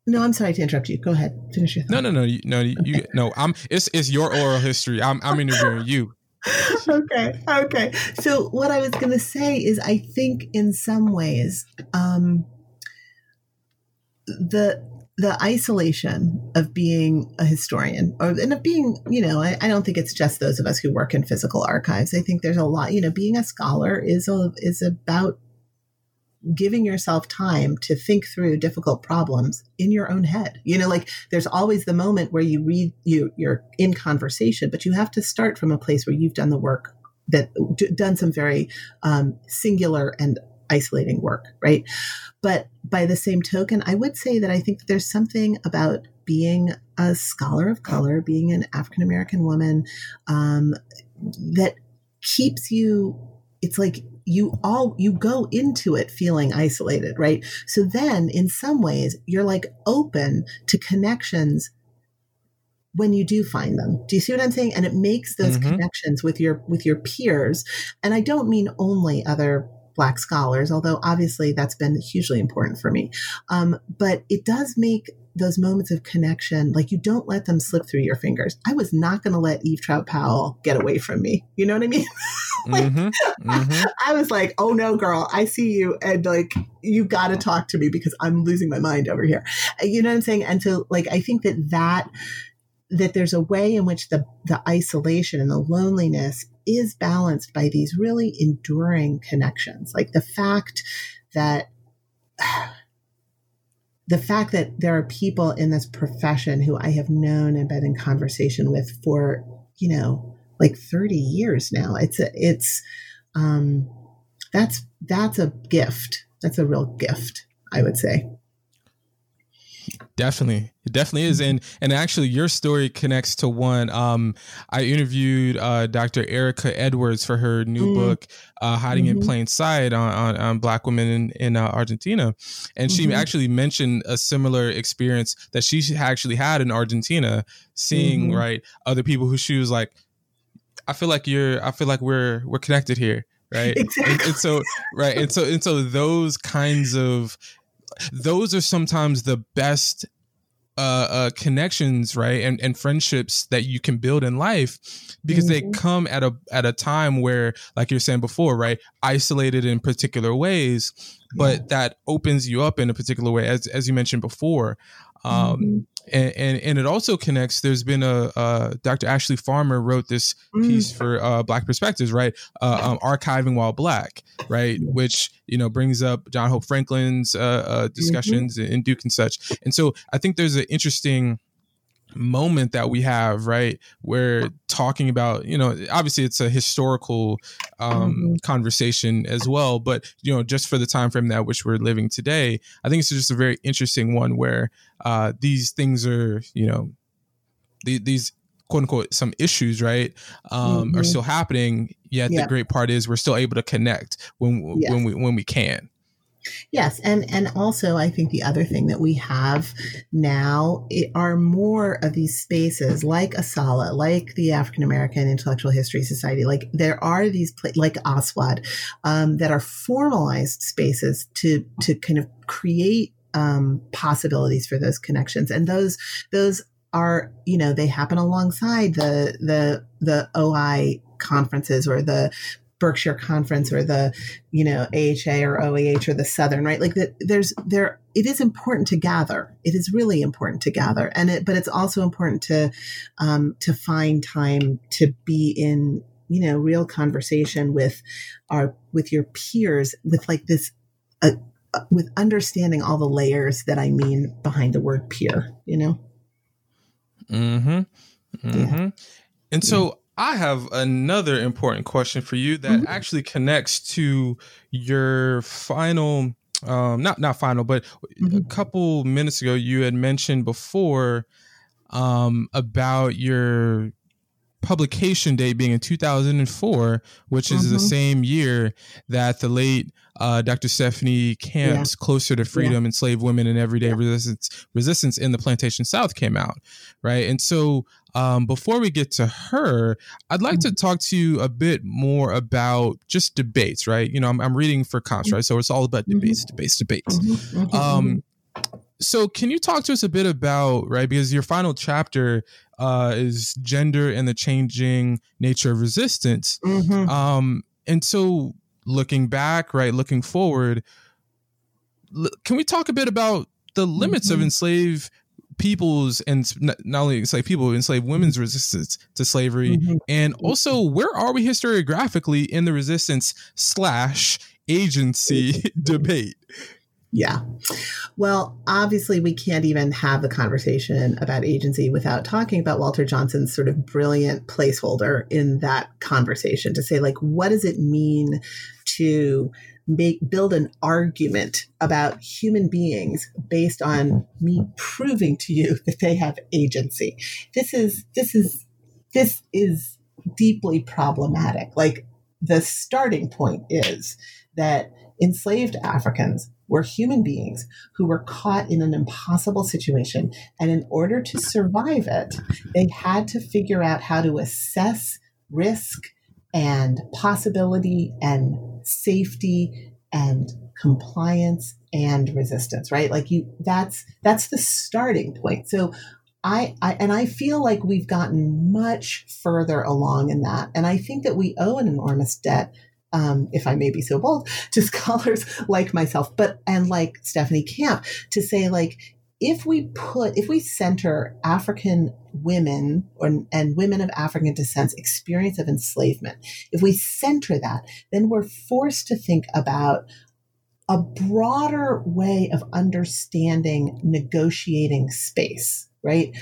Speaker 2: no, I'm sorry to interrupt you. Go ahead. Finish your thought.
Speaker 1: No, no, no, no, you, okay. no. I'm. It's it's your oral history. I'm I'm interviewing you.
Speaker 2: okay. Okay. So what I was going to say is, I think in some ways, um, the the isolation of being a historian or and of being you know I, I, don't think it's just those of us who work in physical archives i think there's a lot you know being a scholar is a, is about giving yourself time to think through difficult problems in your own head. You know, like there's always the moment where you read you you're in conversation, but you have to start from a place where you've done the work that done some very um, singular and isolating work, right? But by the same token, I would say that I think that there's something about being a scholar of color, being an African American woman, um, that keeps you. It's like you all you go into it feeling isolated right? So then in some ways you're like open to connections when you do find them. Do you see what i'm saying? And it makes those mm-hmm. connections with your with your peers. And i don't mean only other black scholars although obviously that's been hugely important for me. Um, but it does make those moments of connection, like you don't let them slip through your fingers. I was not going to let Eve Troutt Powell get away from me. You know what I mean? like, mm-hmm, mm-hmm. I was like, oh no, girl, I see you. And like, you got to talk to me because I'm losing my mind over here. You know what I'm saying? And so, like, I think that that, that there's a way in which the, the isolation and the loneliness is balanced by these really enduring connections. Like the fact that, the fact that there are people in this profession who I have known and been in conversation with for, you know, like 30 years now. It's a, it's, um, that's, that's a gift. That's a real gift, I would say.
Speaker 1: Definitely, it definitely is, and and actually, your story connects to one. Um, I interviewed uh, Dr. Erika Edwards for her new mm. book, uh, "Hiding mm-hmm. in Plain Sight" on, on, on Black women in, in uh, Argentina, and mm-hmm. she actually mentioned a similar experience that she actually had in Argentina, seeing mm-hmm. right other people who she was like, I feel like you're, I feel like we're we're connected here, right? Exactly. And, and so right, and so and so those kinds of those are sometimes the best uh, uh, connections, right, and and friendships that you can build in life because mm-hmm. they come at a at a time where, like you're saying before, right, isolated in particular ways, but yeah. that opens you up in a particular way, as as you mentioned before. Um, mm-hmm and, and, and it also connects. There's been a uh, Dr. Ashley Farmer wrote this piece mm. for uh, Black Perspectives, right? Uh, um, archiving while Black, right? Which you know brings up John Hope Franklin's uh, uh, mm-hmm. discussions mm-hmm. in Duke and such. And so I think there's an interesting moment that we have right where talking about you know obviously it's a historical um, mm-hmm. conversation as well but you know just for the time frame that which we're living today i think it's just a very interesting one where uh, these things are you know the, these quote unquote some issues right um, mm-hmm. are still happening yet the great part is we're still able to connect when yes. when we when we can
Speaker 2: Yes, and and also I think the other thing that we have now are more of these spaces like ASALH, like the African American Intellectual History Society. Like there are these like ASWAD um, that are formalized spaces to to kind of create um, possibilities for those connections, and those those are you know they happen alongside the the the OI conferences or the Berkshire Conference or the, you know, AHA or OAH or the Southern, right? Like that there's there it is important to gather. It is really important to gather. And it but it's also important to um to find time to be in, you know, real conversation with our with your peers with like this uh, uh with understanding all the layers that I mean behind the word peer, you know?
Speaker 1: Mm-hmm. Mm-hmm. Yeah. And so I have another important question for you that mm-hmm. actually connects to your final um not not final but mm-hmm. a couple minutes ago you had mentioned before um about your publication date being in 2004 which is mm-hmm. the same year that the late uh, Dr. Stephanie Camp's yeah. "Closer to Freedom: yeah. Enslaved Women and Everyday yeah. Resistance Resistance in the Plantation South" came out, right? And so, um, before we get to her, I'd like to talk to you a bit more about just debates, right? You know, I'm, I'm reading for comps, mm-hmm. right? So it's all about debates, mm-hmm. debates, debates. Mm-hmm. Mm-hmm. Um, so can you talk to us a bit about right because your final chapter uh, is gender and the changing nature of resistance mm-hmm. um, and so looking back, right, looking forward, l- can we talk a bit about the limits mm-hmm. of enslaved people's and not only enslaved people, enslaved women's resistance to slavery, mm-hmm. and also where are we historiographically in the resistance slash agency debate?
Speaker 2: Yeah. Well, obviously, we can't even have the conversation about agency without talking about Walter Johnson's sort of brilliant placeholder in that conversation to say, like, what does it mean to make build an argument about human beings based on me proving to you that they have agency? This is this is this is deeply problematic. Like the starting point is that enslaved Africans were human beings who were caught in an impossible situation. And in order to survive it, they had to figure out how to assess risk and possibility and safety and compliance and resistance right like you that's that's the starting point so I, I, and I feel like we've gotten much further along in that. And I think that we owe an enormous debt um, if I may be so bold, to scholars like myself, but and like Stephanie Camp to say like if we put if we center African women or, and women of African descent experience of enslavement, if we center that, then we're forced to think about a broader way of understanding negotiating space, right?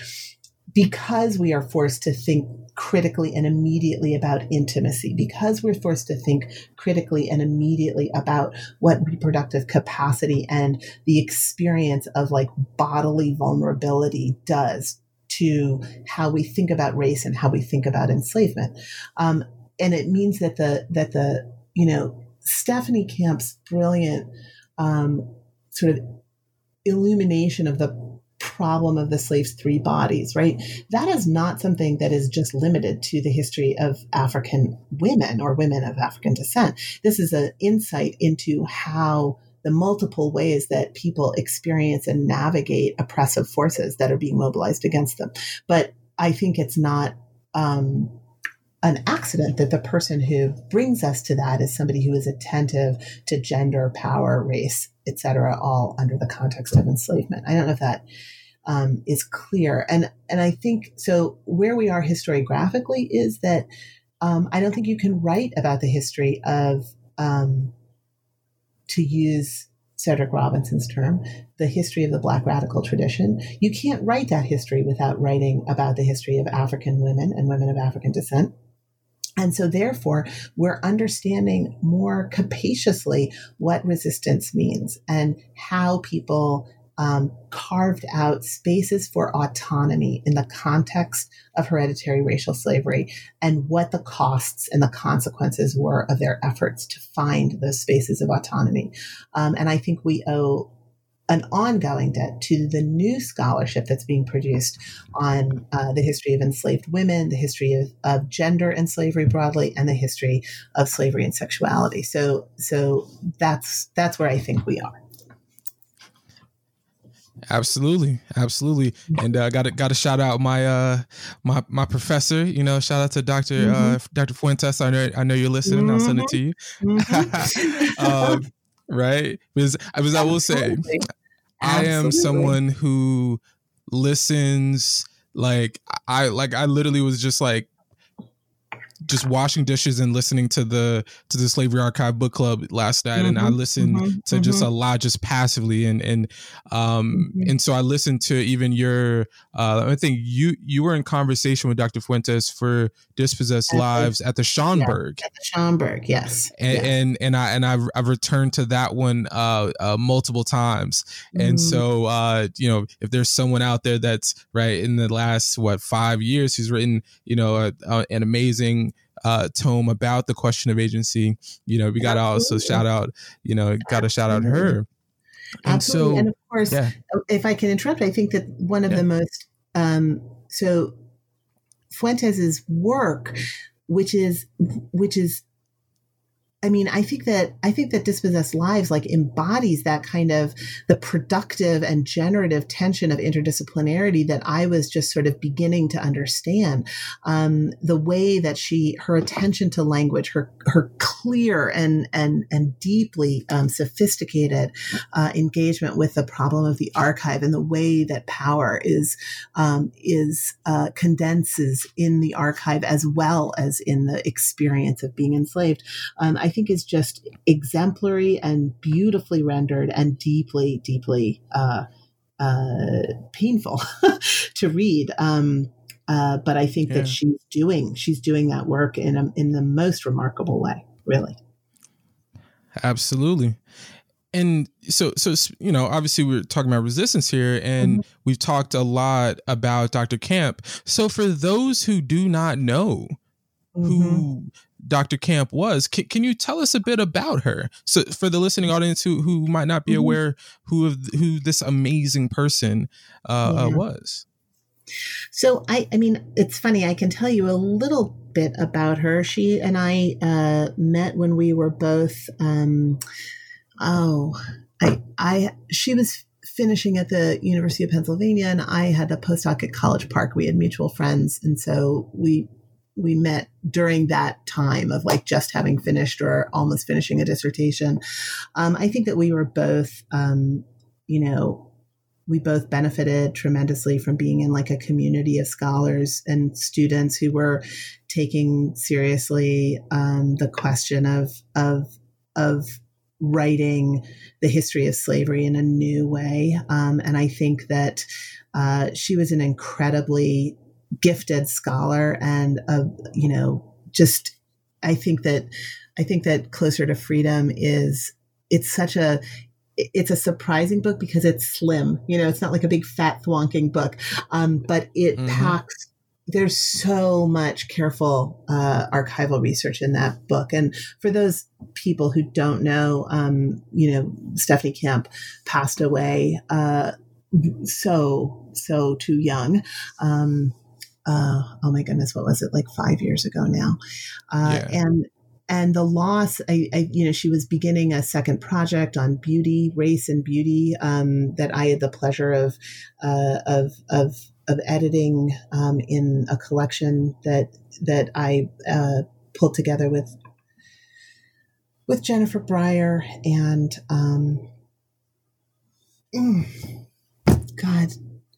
Speaker 2: Because we are forced to think critically and immediately about intimacy, because we're forced to think critically and immediately about what reproductive capacity and the experience of like bodily vulnerability does to how we think about race and how we think about enslavement. Um, and it means that the that the you know Stephanie Camp's brilliant um, sort of illumination of the problem of the slave's three bodies, right? That is not something that is just limited to the history of African women or women of African descent. This is an insight into how the multiple ways that people experience and navigate oppressive forces that are being mobilized against them. But I think it's not um, an accident that the person who brings us to that is somebody who is attentive to gender, power, race, etc., all under the context of enslavement. I don't know if that um, is clear, and and I think so. Where we are historiographically is that um, I don't think you can write about the history of, um, to use Cedric Robinson's term, the history of the Black radical tradition. You can't write that history without writing about the history of African women and women of African descent. And so, therefore, we're understanding more capaciously what resistance means and how people um, carved out spaces for autonomy in the context of hereditary racial slavery and what the costs and the consequences were of their efforts to find those spaces of autonomy. Um, and I think we owe an ongoing debt to the new scholarship that's being produced on uh, the history of enslaved women, the history of, of, gender and slavery broadly, and the history of slavery and sexuality. So, so that's that's where I think we are.
Speaker 1: Absolutely, absolutely, and uh, got got to shout out my uh my my professor. You know, shout out to Doctor mm-hmm. uh, Doctor Fuentes. I know I know you're listening. Mm-hmm. I'll send it to you. Mm-hmm. um, right? Because, because I will say, I am someone who listens like I like I literally was just like just washing dishes and listening to the to the slavery archive book club last night mm-hmm, and i mm-hmm, listened mm-hmm, to mm-hmm. just a lot just passively and and um mm-hmm. and so i listened to even your uh i think you you were in conversation with dr fuentes for dispossessed at lives the, at the schomburg
Speaker 2: yeah, at the schomburg yes
Speaker 1: and,
Speaker 2: yes.
Speaker 1: and and i and I've, I've returned to that one uh, uh multiple times and mm-hmm. so uh you know if there's someone out there that's right in the last what five years who's written you know a, a, an amazing uh, tome about the question of agency. You know, we got to also shout out, you know, got to shout out her.
Speaker 2: And Absolutely. So, and of course, yeah. if I can interrupt, I think that one of yeah. the most, um, so Fuentes's work, which is, which is I mean, I think that I think that dispossessed lives like embodies that kind of the productive and generative tension of interdisciplinarity that I was just sort of beginning to understand. Um, the way that she, her attention to language, her her clear and and and deeply um, sophisticated uh, engagement with the problem of the archive and the way that power is um, is uh, condenses in the archive as well as in the experience of being enslaved. Um, I think is just exemplary and beautifully rendered and deeply, deeply uh, uh, painful to read. Um, uh, but I think yeah. that she's doing she's doing that work in a, in the most remarkable way, really.
Speaker 1: Absolutely. And so, so you know, obviously we're talking about resistance here, and mm-hmm. we've talked a lot about Dr. Camp. So, for those who do not know mm-hmm. who Dr. Camp was. C- can you tell us a bit about her? So for the listening audience who who might not be mm-hmm. aware who of who this amazing person uh, uh yeah. uh, was.
Speaker 2: So I I mean it's funny I can tell you a little bit about her. She and I uh, met when we were both um, oh I I she was finishing at the University of Pennsylvania and I had a postdoc at College Park. We had mutual friends and so we we met during that time of like just having finished or almost finishing a dissertation. Um, I think that we were both, um, you know, we both benefited tremendously from being in like a community of scholars and students who were taking seriously um, the question of of of writing the history of slavery in a new way. Um, and I think that uh, she was an incredibly gifted scholar and a you know just I think that I think that Closer to Freedom is it's such a it's a surprising book because it's slim. You know, it's not like a big fat thwonking book, um, but it mm-hmm. packs. There's so much careful uh, archival research in that book, and for those people who don't know, um, you know, Stephanie Camp passed away uh, so so too young. Um, uh, oh my goodness, what was it like five years ago now? Uh, yeah. And and the loss, I, I, you know, she was beginning a second project on beauty, race, and beauty um, that I had the pleasure of uh, of of of editing um, in a collection that that I uh, pulled together with with Jennifer Brier and um, mm, God,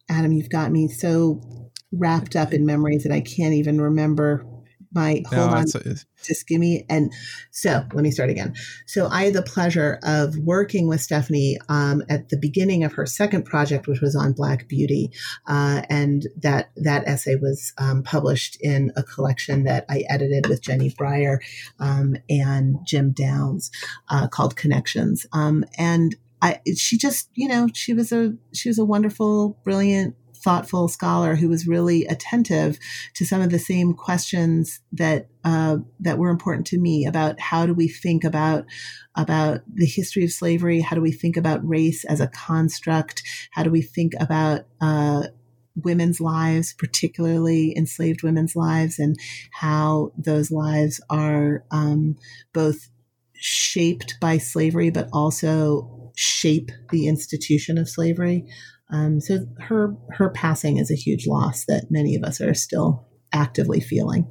Speaker 2: Adam, you've got me so wrapped up in memories that I can't even remember. My hold no, on. it's, it's, just give me and so let me start again. So i had the pleasure of working with stephanie um, at the beginning of her second project which was on black beauty uh, and that that essay was um, published in a collection that i edited with jenny brier um, and jim downs uh, called Connexions. Um, and I, she just, you know, she was a she was a wonderful, brilliant thoughtful scholar who was really attentive to some of the same questions that uh, that were important to me about how do we think about about the history of slavery, how do we think about race as a construct, how do we think about uh, women's lives, particularly enslaved women's lives, and how those lives are um, both shaped by slavery, but also shape the institution of slavery. Um, so her her passing is a huge loss that many of us are still actively feeling.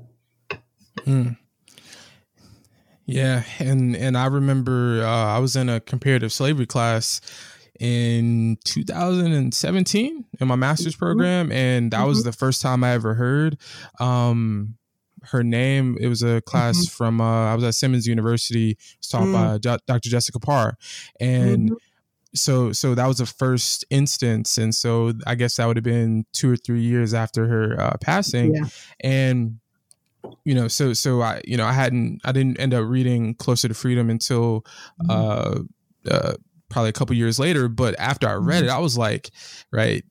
Speaker 1: Mm. Yeah, and and I remember uh, I was in a comparative slavery class in 2017 in my master's mm-hmm. program, and that mm-hmm. was the first time I ever heard um, her name. It was a class mm-hmm. from uh, I was at Simmons University, taught mm. by Dr. Jessica Parr, and mm-hmm so so that was the first instance and so i guess that would have been two or three years after her uh, passing yeah. and you know so so i you know i hadn't i didn't end up reading closer to freedom until mm-hmm. uh, uh probably a couple years later but after i read mm-hmm. it i was like right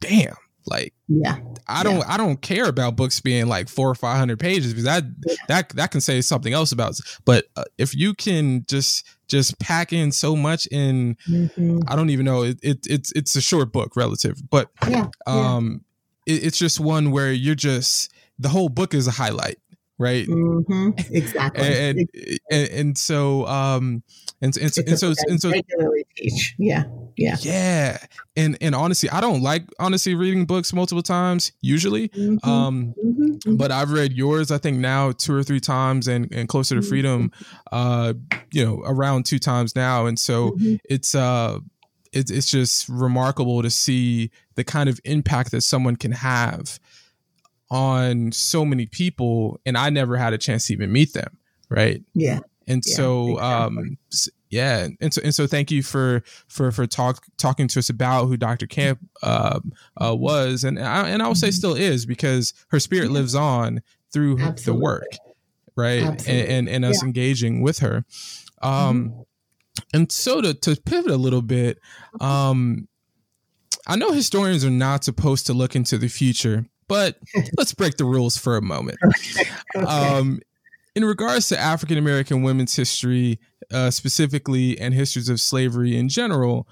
Speaker 1: damn like,
Speaker 2: yeah,
Speaker 1: I don't, yeah. I don't care about books being like four or five hundred pages because that, yeah. that, that can say something else about. But uh, if you can just, just pack in so much in, mm-hmm. I don't even know. It, it, it's, it's a short book relative, but yeah, um, it, it's just one where you're just the whole book is a highlight right
Speaker 2: mm-hmm. exactly
Speaker 1: and, and, and so um and, and, and, and so and so
Speaker 2: regularly teach yeah yeah
Speaker 1: yeah and and honestly i don't like honestly reading books multiple times usually mm-hmm. um mm-hmm. mm-hmm. but i've read yours i think now two or three times and and closer to freedom mm-hmm. uh you know around two times now and so mm-hmm. it's uh it's, it's just remarkable to see the kind of impact that someone can have on so many people and I never had a chance to even meet them. Right.
Speaker 2: Yeah.
Speaker 1: And yeah, so, exactly. um, yeah. And so, and so thank you for, for, for talk, talking to us about who Dr. Camp, uh, uh, was. And I, and I will say mm-hmm. still is because her spirit lives on through Absolutely. the work. Right. And, and, and, us yeah. engaging with her. Um, mm-hmm. and so to, to pivot a little bit, um, I know historians are not supposed to look into the future, but let's break the rules for a moment. Okay. Okay. Um, in regards to African American women's history, uh, specifically, and histories of slavery in general,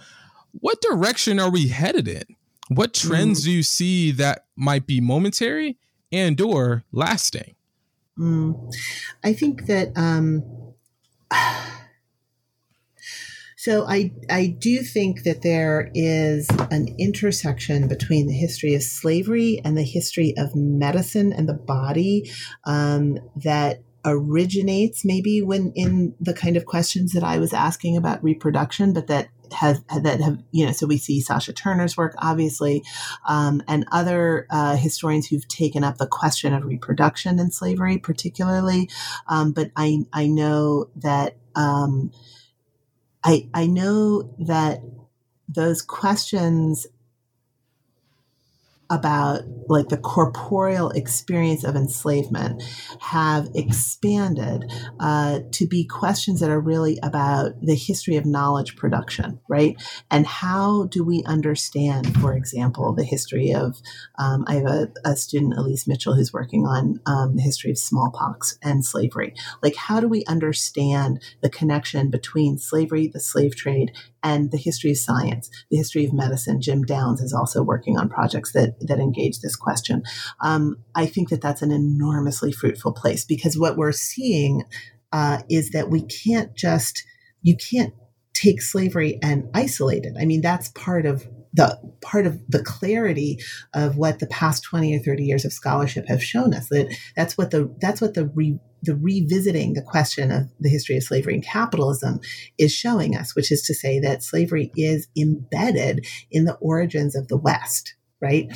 Speaker 1: what direction are we headed in? What trends mm. do you see that might be momentary and or lasting?
Speaker 2: Mm. I think that um, so I I do think that there is an intersection between the history of slavery and the history of medicine and the body um, that originates maybe when in the kind of questions that I was asking about reproduction, but that have that have you know so we see Sasha Turner's work obviously um, and other uh, historians who've taken up the question of reproduction in slavery particularly. Um, but I I know that um, I, I know that those questions about like the corporeal experience of enslavement have expanded uh, to be questions that are really about the history of knowledge production, right? And how do we understand, for example, the history of, um, I have a, a, student, Elise Mitchell, who's working on um, the history of smallpox and slavery. Like, how do we understand the connection between slavery, the slave trade, and the history of science, the history of medicine. Jim Downs is also working on projects that that engage this question. Um, I think that that's an enormously fruitful place because what we're seeing uh, is that we can't just you can't take slavery and isolate it. I mean, that's part of the part of the clarity of what the past 20 or 30 years of scholarship have shown us that that's what the that's what the re, the revisiting the question of the history of slavery and capitalism is showing us, which is to say that slavery is embedded in the origins of the West, right?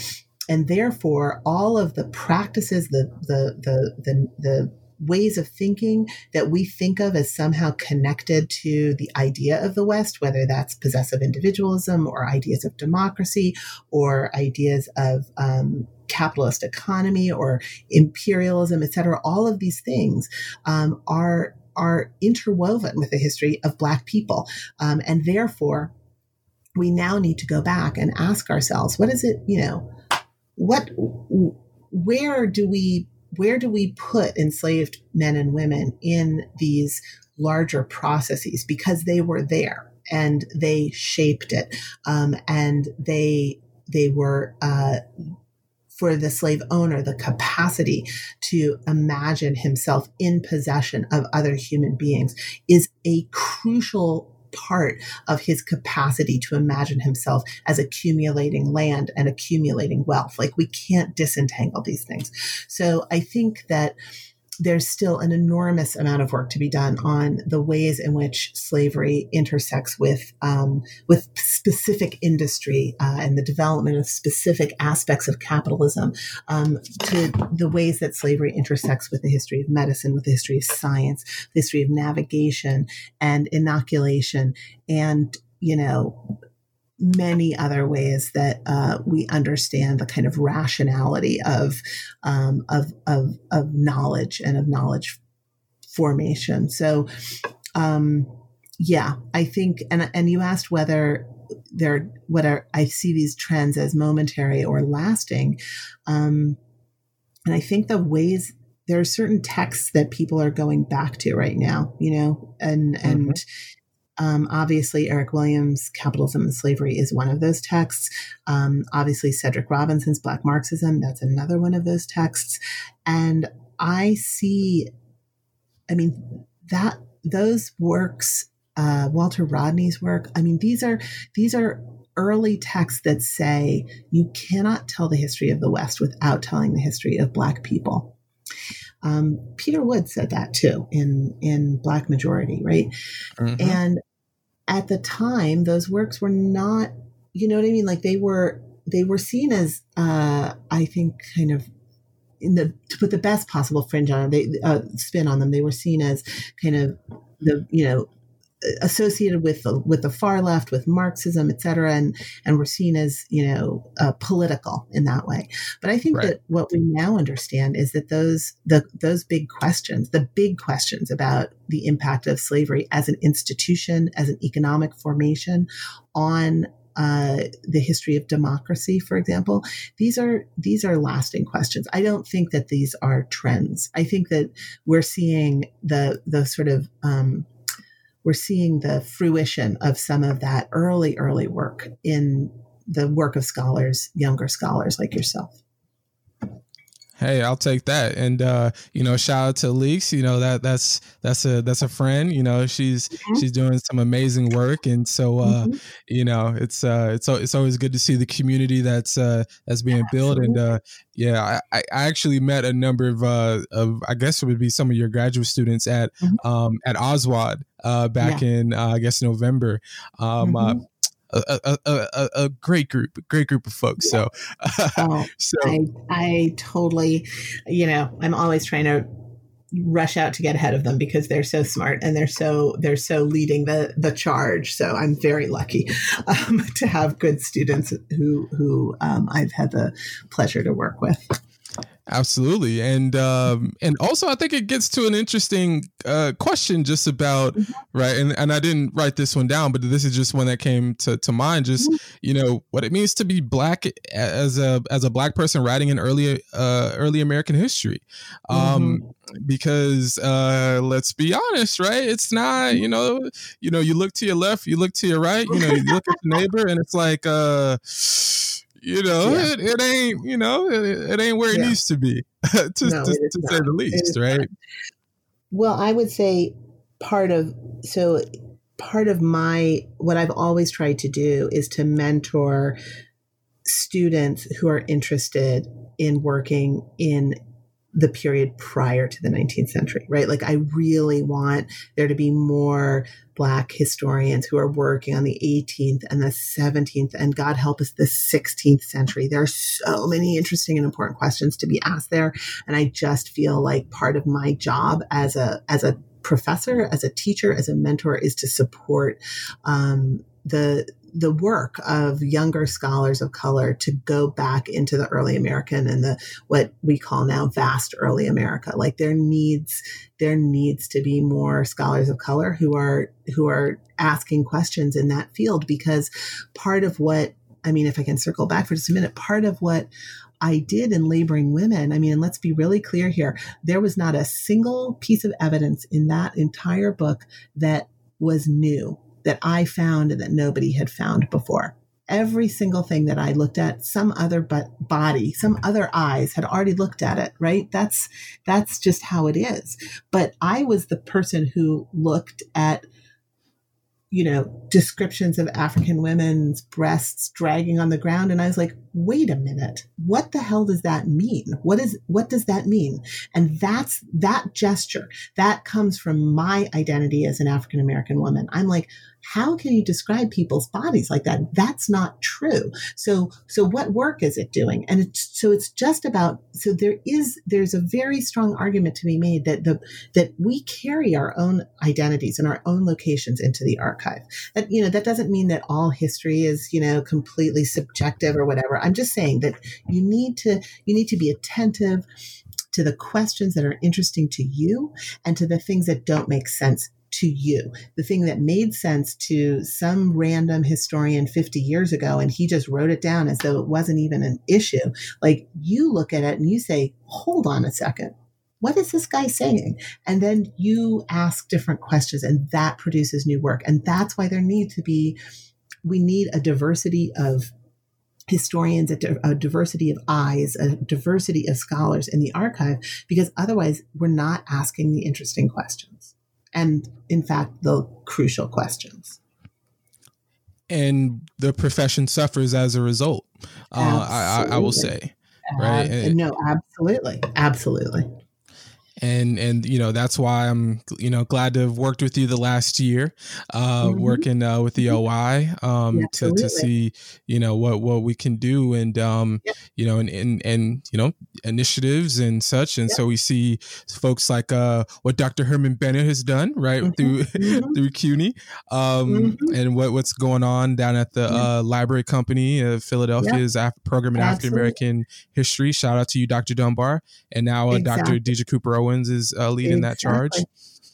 Speaker 2: And therefore, all of the practices, the the the the, the ways of thinking that we think of as somehow connected to the idea of the West, whether that's possessive individualism or ideas of democracy or ideas of um, capitalist economy or imperialism, et cetera, all of these things um, are are interwoven with the history of Black people, um, and therefore we now need to go back and ask ourselves, what is it? You know, what, where do we where do we put enslaved men and women in these larger processes because they were there and they shaped it um, and they they were uh, for the slave owner the capacity to imagine himself in possession of other human beings is a crucial part of his capacity to imagine himself as accumulating land and accumulating wealth. Like we can't disentangle these things. So I think that there's still an enormous amount of work to be done on the ways in which slavery intersects with um, with specific industry uh, and the development of specific aspects of capitalism, um, to the ways that slavery intersects with the history of medicine, with the history of science, the history of navigation and inoculation, and you know many other ways that uh, we understand the kind of rationality of, um, of, of, of knowledge and of knowledge formation. So, um, yeah, I think, and, and you asked whether there, whether I see these trends as momentary or lasting. Um, and I think the ways there are certain texts that people are going back to right now, you know, and, mm-hmm. and, um, obviously, Eric Williams' Capitalism and Slavery is one of those texts. Um, obviously, Cedric Robinson's Black Marxism, that's another one of those texts. And I see, I mean, that those works, uh, Walter Rodney's work, I mean, these are, these are early texts that say you cannot tell the history of the West without telling the history of Black people. Um, Peter Wood said that too in in Black Majority, right? Mm-hmm. And at the time, those works were not, you know what I mean? Like they were, they were seen as, uh, I think, kind of in the to put the best possible fringe on them, they uh, spin on them. They were seen as kind of the you know associated with the with the far left, with Marxism, et cetera, and and were seen as you know uh, political in that way. But I think right. that what we now understand is that those the those big questions, the big questions about the impact of slavery as an institution, as an economic formation on uh, the history of democracy, for example, these are these are lasting questions. I don't think that these are trends. I think that we're seeing the the sort of um, we're seeing the fruition of some of that early, early work in the work of scholars, younger scholars like yourself.
Speaker 1: Hey, I'll take that. And uh, you know, shout out to Leaks. You know that that's that's a that's a friend. You know, she's mm-hmm. she's doing some amazing work, and so uh, mm-hmm. you know, it's uh, it's it's always good to see the community that's uh, that's being built. And uh, yeah, I, I actually met a number of uh, of I guess it would be some of your graduate students at mm-hmm. um, at ASWAD uh, back yeah. in uh, I guess November. Um, uh, mm-hmm a, a, a, a, great group, great group of folks. So,
Speaker 2: oh, so I, I totally, you know, I'm always trying to rush out to get ahead of them because they're so smart and they're so they're so leading the the charge. So I'm very lucky um, to have good students who who um, I've had the pleasure to work with.
Speaker 1: Absolutely, and um, and also I think it gets to an interesting uh, question just about mm-hmm. right, and and I didn't write this one down, but this is just one that came to, to mind. Just mm-hmm. you know what it means to be black as a as a black person writing in early uh, early American history, um, mm-hmm. because uh, let's be honest, right? It's not you know you know you look to your left, you look to your right, you know you look at your neighbor, and it's like. uh you know, yeah. it, it, ain't, you know, it, it ain't where it yeah. needs to be, to, no, to, to say the least, right? Not.
Speaker 2: Well, I would say part of, so part of my, what I've always tried to do is to mentor students who are interested in working in the period prior to the 19th century, right? Like, I really want there to be more Black historians who are working on the 18th and the 17th, and God help us, the 16th century. There are so many interesting and important questions to be asked there. And I just feel like part of my job as a, as a professor, as a teacher, as a mentor is to support um, the the work of younger scholars of color to go back into the early American and the what we call now vast early America. Like there needs there needs to be more scholars of color who are who are asking questions in that field because part of what I mean, if I can circle back for just a minute, part of what I did in laboring women, I mean, and let's be really clear here, there was not a single piece of evidence in that entire book that was new that I found and that nobody had found before. Every single thing that I looked at, some other but body, some other eyes had already looked at it, right? That's that's just how it is. But I was the person who looked at you know, descriptions of African women's breasts dragging on the ground. And I was like, wait a minute, what the hell does that mean? What is, what does that mean? And that's that gesture that comes from my identity as an African American woman. I'm like, how can you describe people's bodies like that? That's not true. So, so what work is it doing? And it's, so it's just about, so there is, there's a very strong argument to be made that the, that we carry our own identities and our own locations into the archive. That, you know, that doesn't mean that all history is, you know, completely subjective or whatever. I'm just saying that you need to, you need to be attentive to the questions that are interesting to you and to the things that don't make sense to you. The thing that made sense to some random historian 50 years ago, and he just wrote it down as though it wasn't even an issue. Like you look at it and you say, hold on a second. What is this guy saying? And then you ask different questions, and that produces new work. And that's why there need to be, we need a diversity of historians, a, a, diversity of eyes, a diversity of scholars in the archive, because otherwise we're not asking the interesting questions and, in fact, the crucial questions.
Speaker 1: And the profession suffers as a result. Uh, I, I, will say, right?
Speaker 2: Uh, no, absolutely, absolutely
Speaker 1: and and you know that's why I'm you know glad to have worked with you the last year, uh, mm-hmm. working uh, with the mm-hmm. OI um, to to see you know what what we can do and um, yep. you know and, and and you know initiatives and such and yep. so we see folks like uh, what Dr. Herman Bennett has done right mm-hmm. through mm-hmm. through CUNY um, mm-hmm. and what what's going on down at the uh, Library Company of Philadelphia's. Af- program in African American history. Shout out to you, Dr. Dunbar, and now uh, exactly. Dr. Deirdre Cooper Owens is uh, leading exactly. that charge.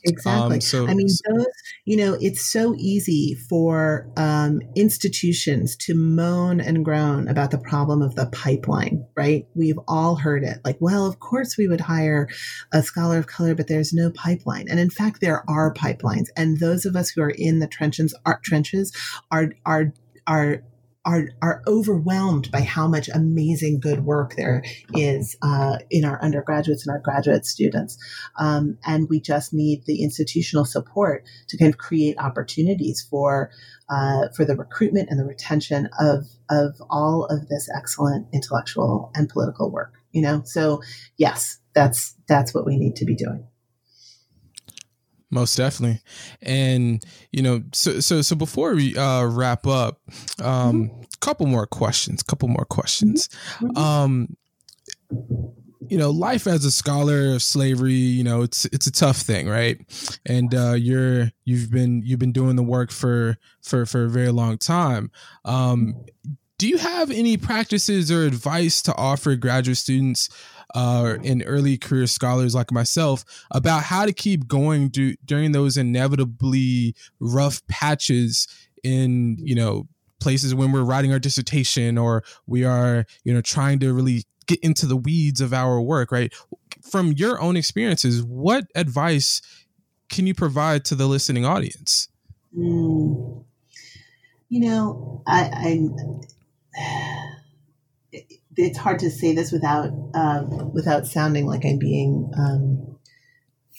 Speaker 2: Exactly. Um, so, I mean, those, you know, it's so easy for um, institutions to moan and groan about the problem of the pipeline, right? We've all heard it. Like, well, of course we would hire a scholar of color, but there's no pipeline. And in fact, there are pipelines. And those of us who are in the trenches, are, trenches are, are, are are are overwhelmed by how much amazing good work there is uh, in our undergraduates and our graduate students, um, and we just need the institutional support to kind of create opportunities for uh, for the recruitment and the retention of of all of this excellent intellectual and political work. You know, so yes, that's that's what we need to be doing.
Speaker 1: Most definitely. And, you know, so so so before we uh wrap up, um mm-hmm. couple more questions, couple more questions. Mm-hmm. Um you know, life as a scholar of slavery, you know, it's it's a tough thing, right? And uh, you're you've been you've been doing the work for for for a very long time. Um, do you have any practices or advice to offer graduate students uh, and early career scholars like myself about how to keep going do, during those inevitably rough patches in you know places when we're writing our dissertation or we are you know trying to really get into the weeds of our work right from your own experiences what advice can you provide to the listening audience
Speaker 2: mm. you know i i it's hard to say this without um, without sounding like i'm being um,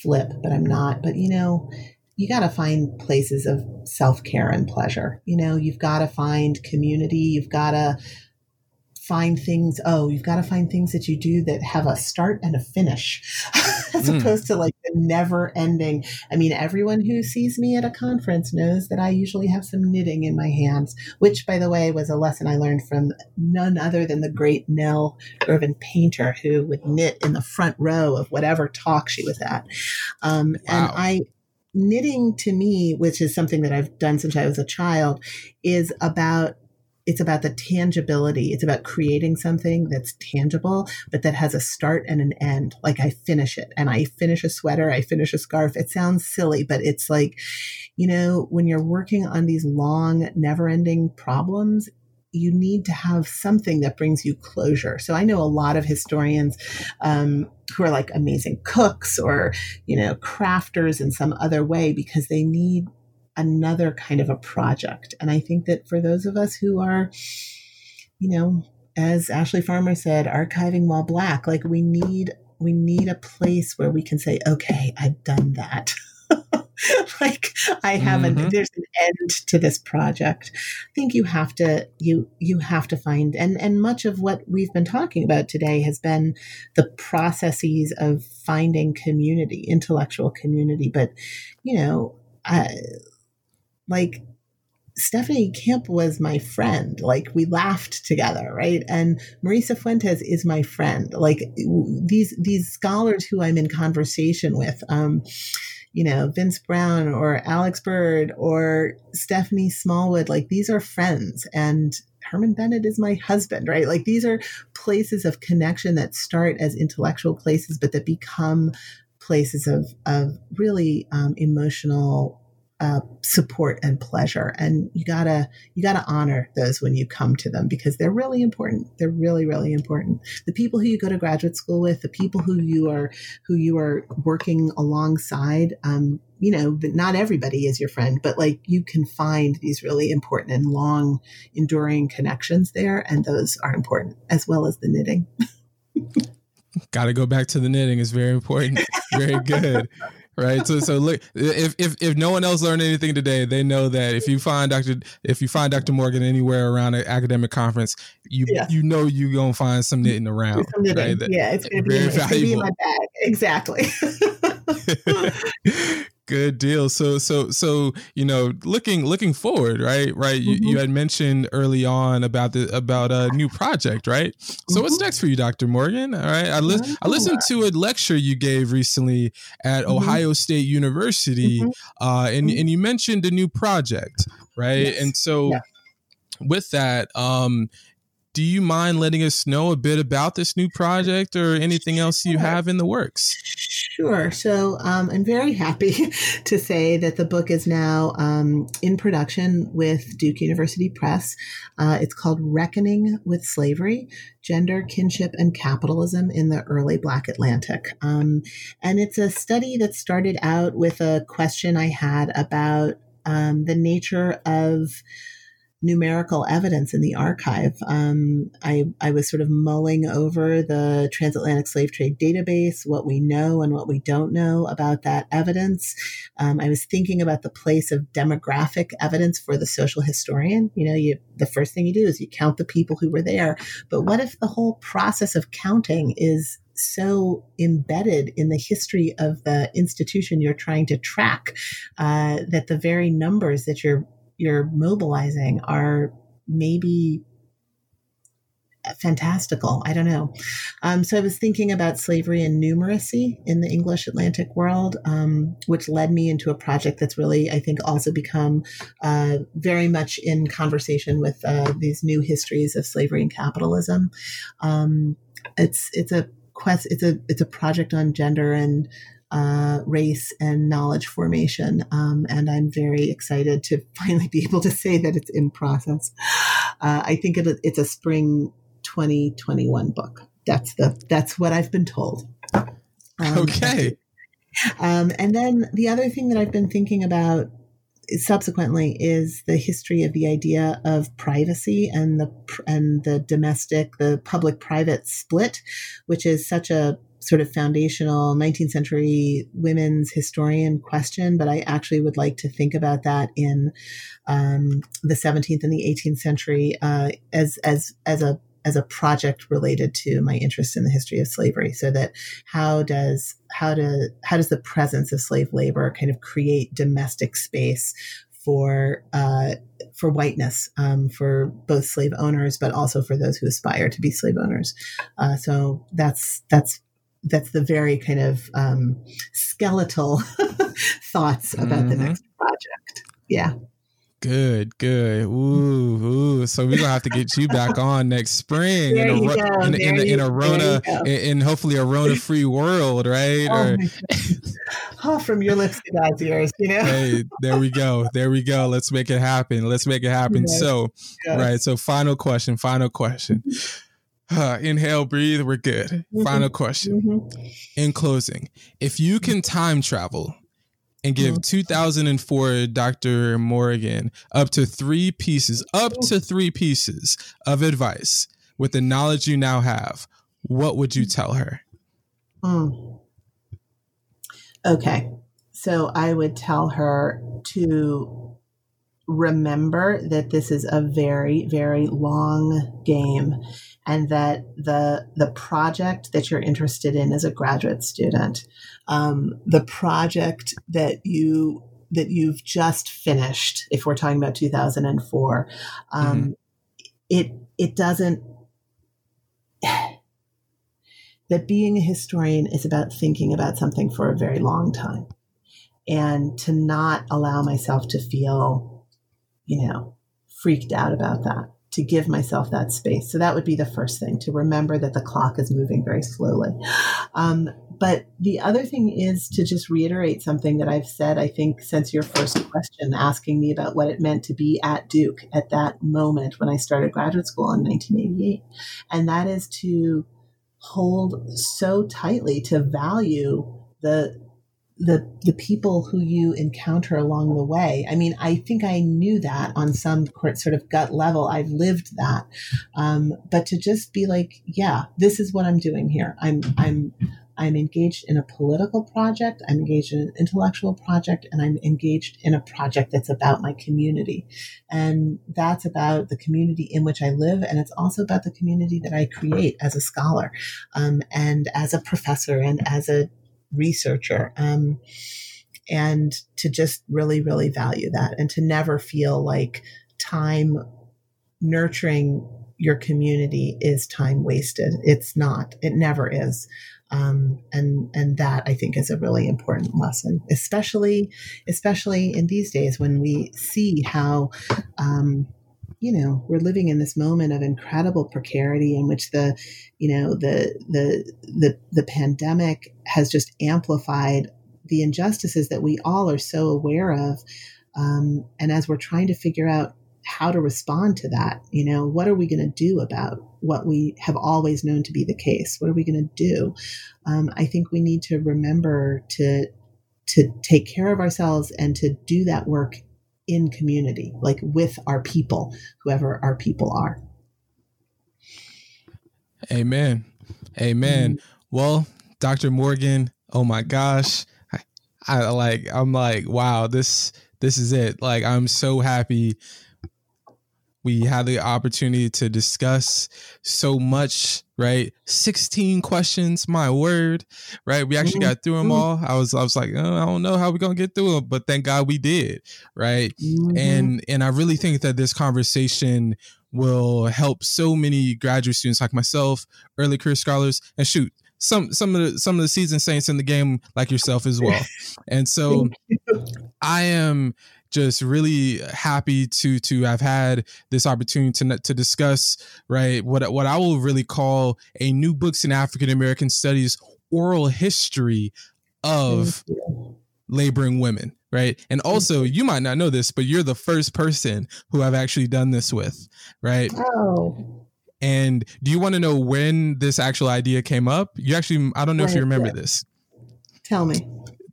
Speaker 2: flip but i'm not. But you know you got to find places of self-care and pleasure. You know you've got to find community. You've got to find things oh you've got to find things that you do that have a start and a finish as mm. opposed to like the never ending i mean everyone who sees me at a conference knows that i usually have some knitting in my hands which by the way was a lesson i learned from none other than the great nell irvin painter who would knit in the front row of whatever talk she was at um, wow. and i knitting to me, which is something that I've done since I was a child, is about it's about the tangibility. It's about creating something that's tangible, but that has a start and an end. Like I finish it and I finish a sweater, I finish a scarf. It sounds silly, but it's like, you know, when you're working on these long, never ending problems, you need to have something that brings you closure. So I know a lot of historians um, who are like amazing cooks or, you know, crafters in some other way because they need another kind of a project. And I think that for those of us who are, you know, as Ashley Farmer said, archiving while black, like we need we need a place where we can say, okay, I've done that. like I haven't mm-hmm. there's an end to this project. I think you have to you you have to find and and much of what we've been talking about today has been the processes of finding community, intellectual community, but you know, I, like Stephanie Camp was my friend. Like we laughed together, right? And Marisa Fuentes is my friend. Like these these scholars who I'm in conversation with, um, you know, Vince Brown or Alex Byrd or Stephanie Smallwood, like these are friends. And Herman Bennett is my husband, right? Like these are places of connection that start as intellectual places, but that become places of, of really um, emotional uh, support and pleasure. And you gotta you gotta honor those when you come to them because they're really important. They're really really important. The people who you go to graduate school with the people who you are who you are working alongside um, you know not everybody is your friend but like you can find these really important and long enduring connections there and those are important as well as the knitting.
Speaker 1: Got to go back to the knitting. Is very important. Very good right? So so look, if if if no one else learned anything today, they know that if you find Dr. if you find Dr. Morgan anywhere around an academic conference, you yeah. you know you gonna find some knitting around.
Speaker 2: Some knitting. Right? Yeah, it's gonna, be in, it's gonna be in my bag. Exactly.
Speaker 1: Good deal. So so so you know, looking looking forward, right? Right. You, mm-hmm. you had mentioned early on about the about a new project, right? So mm-hmm. what's next for you, Dr. Morgan? All right. I li- I listened to a lecture you gave recently at mm-hmm. Ohio State University, mm-hmm. uh, and mm-hmm. and you mentioned a new project, right? Yes. And so. Yeah with that, um, do you mind letting us know a bit about this new project or anything else you have in the works?
Speaker 2: Sure. So um, I'm very happy to say that the book is now um, in production with Duke University Press. Uh, it's called Reckoning with Slavery Gender, Kinship, and Capitalism in the Early Black Atlantic. Um, and it's a study that started out with a question I had about um, the nature of numerical evidence in the archive. Um, I, I was sort of mulling over the transatlantic slave trade database, what we know and what we don't know about that evidence. Um, I was thinking about the place of demographic evidence for the social historian. You know, you, the first thing you do is you count the people who were there. But what if the whole process of counting is so embedded in the history of the institution you're trying to track uh, that the very numbers that you're you're mobilizing are maybe fantastical. I don't know. Um, so I was thinking about slavery and numeracy in the English Atlantic world, um, which led me into a project that's really, I think, also become uh, very much in conversation with uh, these new histories of slavery and capitalism. Um, it's it's a quest. It's a it's a project on gender and uh, race and knowledge formation. Um, and I'm very excited to finally be able to say that it's in process. Uh, I think it, it's a spring 2021 book. That's the that's what I've been told.
Speaker 1: Um, okay.
Speaker 2: Um, and then the other thing that I've been thinking about subsequently is the history of the idea of privacy and the and the domestic the public private split which is such a sort of foundational 19th century women's historian question, but I actually would like to think about that in um, the 17th and the 18th century uh, as as as a as a project related to my interest in the history of slavery. So that how does how do how does the presence of slave labor kind of create domestic space for uh, for whiteness um, for both slave owners but also for those who aspire to be slave owners? Uh, so that's that's that's the very kind of um, skeletal thoughts about mm-hmm. the next project. Yeah.
Speaker 1: Good, good. Ooh, ooh. So we're gonna have to get you back on next spring in a, in, in, in, a Rona, in, hopefully a Rona free world, right?
Speaker 2: Oh, or, oh, from your lips to God's ears, you know.
Speaker 1: hey, there we go. There we go. Let's make it happen. Let's make it happen. Yes. So, yes. right. So, final question. Final question. Uh, inhale, breathe. We're good. Mm-hmm. Final question. Mm-hmm. In closing, if you can time travel and give mm-hmm. 2004 Dr. Morgan up to three pieces, up to three pieces of advice with the knowledge you now have, what would you tell her?
Speaker 2: Mm. Okay. So I would tell her to remember that this is a very, very long game and that the the project that you're interested in as a graduate student, um, the project that you that you've just finished, if we're talking about 2004, um, mm-hmm. it it doesn't. that being a historian is about thinking about something for a very long time, and to not allow myself to feel, you know, freaked out about that to give myself that space. So that would be the first thing to remember that the clock is moving very slowly. Um, but the other thing is to just reiterate something that I've said, I think, since your first question, asking me about what it meant to be at Duke at that moment when I started graduate school in 1988. And that is to hold so tightly to value the the the people who you encounter along the way. I mean, I think I knew that on some sort of gut level. I've lived that, um, but to just be like, yeah, this is what I'm doing here. I'm I'm I'm engaged in a political project. I'm engaged in an intellectual project, and I'm engaged in a project that's about my community, and that's about the community in which I live, and it's also about the community that I create as a scholar, um, and as a professor, and as a researcher. Um, and to just really, really value that and to never feel like time nurturing your community is time wasted. It's not. It never is. Um, and and that I think is a really important lesson, especially especially in these days when we see how um, you know we're living in this moment of incredible precarity in which the you know the the the the pandemic has just amplified the injustices that we all are so aware of. Um, and as we're trying to figure out how to respond to that you know what are we going to do about what we have always known to be the case? What are we going to do? Um, i think we need to remember to to take care of ourselves and to do that work in community, like with our people, whoever our people are.
Speaker 1: Amen. Amen. Mm-hmm. Well, Dr. Morgan, oh my gosh. I, I like I'm like, wow, this this is it. Like I'm so happy we had the opportunity to discuss so much, right? 16 questions, my word, right? We actually mm-hmm. got through them mm-hmm. all. I was I was like, oh, I don't know how we're going to get through them, but thank God we did, right? Mm-hmm. And and I really think that this conversation will help so many graduate students like myself, early career scholars, and shoot, some some of the some of the seasoned saints in the game like yourself as well. And so I am just really happy to to have had this opportunity to to discuss right what what I will really call a new books in African American studies oral history of mm-hmm. laboring women right and mm-hmm. also you might not know this but you're the first person who I've actually done this with right
Speaker 2: oh
Speaker 1: and do you want to know when this actual idea came up? You actually, I don't know if you remember this.
Speaker 2: Tell me.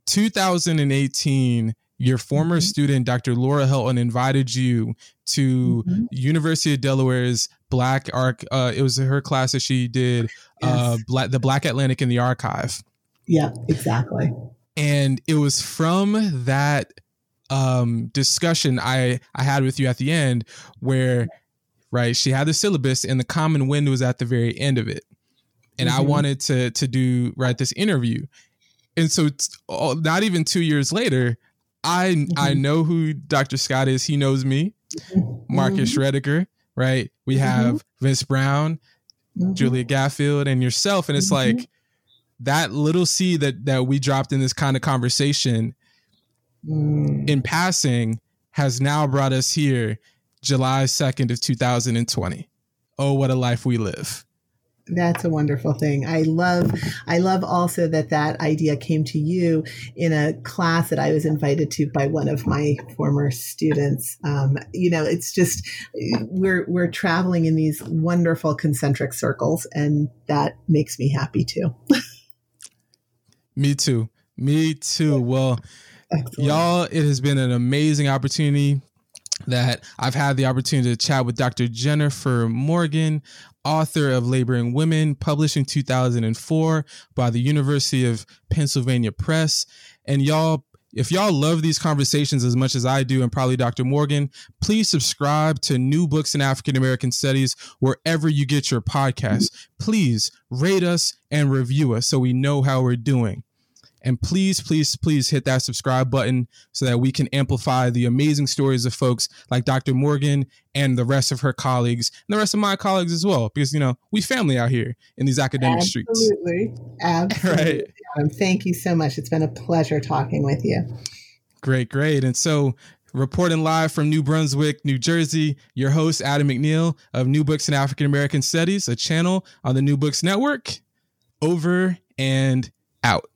Speaker 1: 2018, your former mm-hmm. student, Dr. Laura Helton, invited you to mm-hmm. University of Delaware's Black Arc. Uh, it was her class that she did, uh, yes. uh, Black, the Black Atlantic in the Archive.
Speaker 2: Yeah, exactly.
Speaker 1: And it was from that um, discussion I I had with you at the end where right? She had the syllabus and the common wind was at the very end of it. And mm-hmm. I wanted to to do right this interview. And so not even 2 years later, I mm-hmm. I know who Dr. Scott is. He knows me. Mm-hmm. Marcus mm right? We mm-hmm. have Vince Brown, mm-hmm. Julia Gaffield and yourself and it's like that little seed that that we dropped in this kind of conversation mm. in passing has now brought us here July 2nd of 2020. Oh, what a life we live.
Speaker 2: That's a wonderful thing. I love I love also that that idea came to you in a class that I was invited to by one of my former students. Um, you know, it's just we're we're traveling in these wonderful concentric circles and that makes me happy too.
Speaker 1: me too. Me too. Well, Excellent. y'all, it has been an amazing opportunity that I've had the opportunity to chat with Dr. Jennifer Morgan, author of Laboring Women, published in 2004 by the University of Pennsylvania Press. And y'all, if y'all love these conversations as much as I do, and probably Dr. Morgan, please subscribe to New Books in African American Studies wherever you get your podcasts. Please rate us and review us so we know how we're doing. And please, please, please hit that subscribe button so that we can amplify the amazing stories of folks like Dr. Morgan and the rest of her colleagues and the rest of my colleagues as well. Because, you know, we family out here in these academic
Speaker 2: Absolutely.
Speaker 1: streets.
Speaker 2: Absolutely. Right. Um, thank you so much. It's been a pleasure talking with you.
Speaker 1: Great, great. And so, reporting live from New Brunswick, New Jersey, your host, Adam McNeil of New Books in African American Studies, a channel on the New Books Network. Over and out.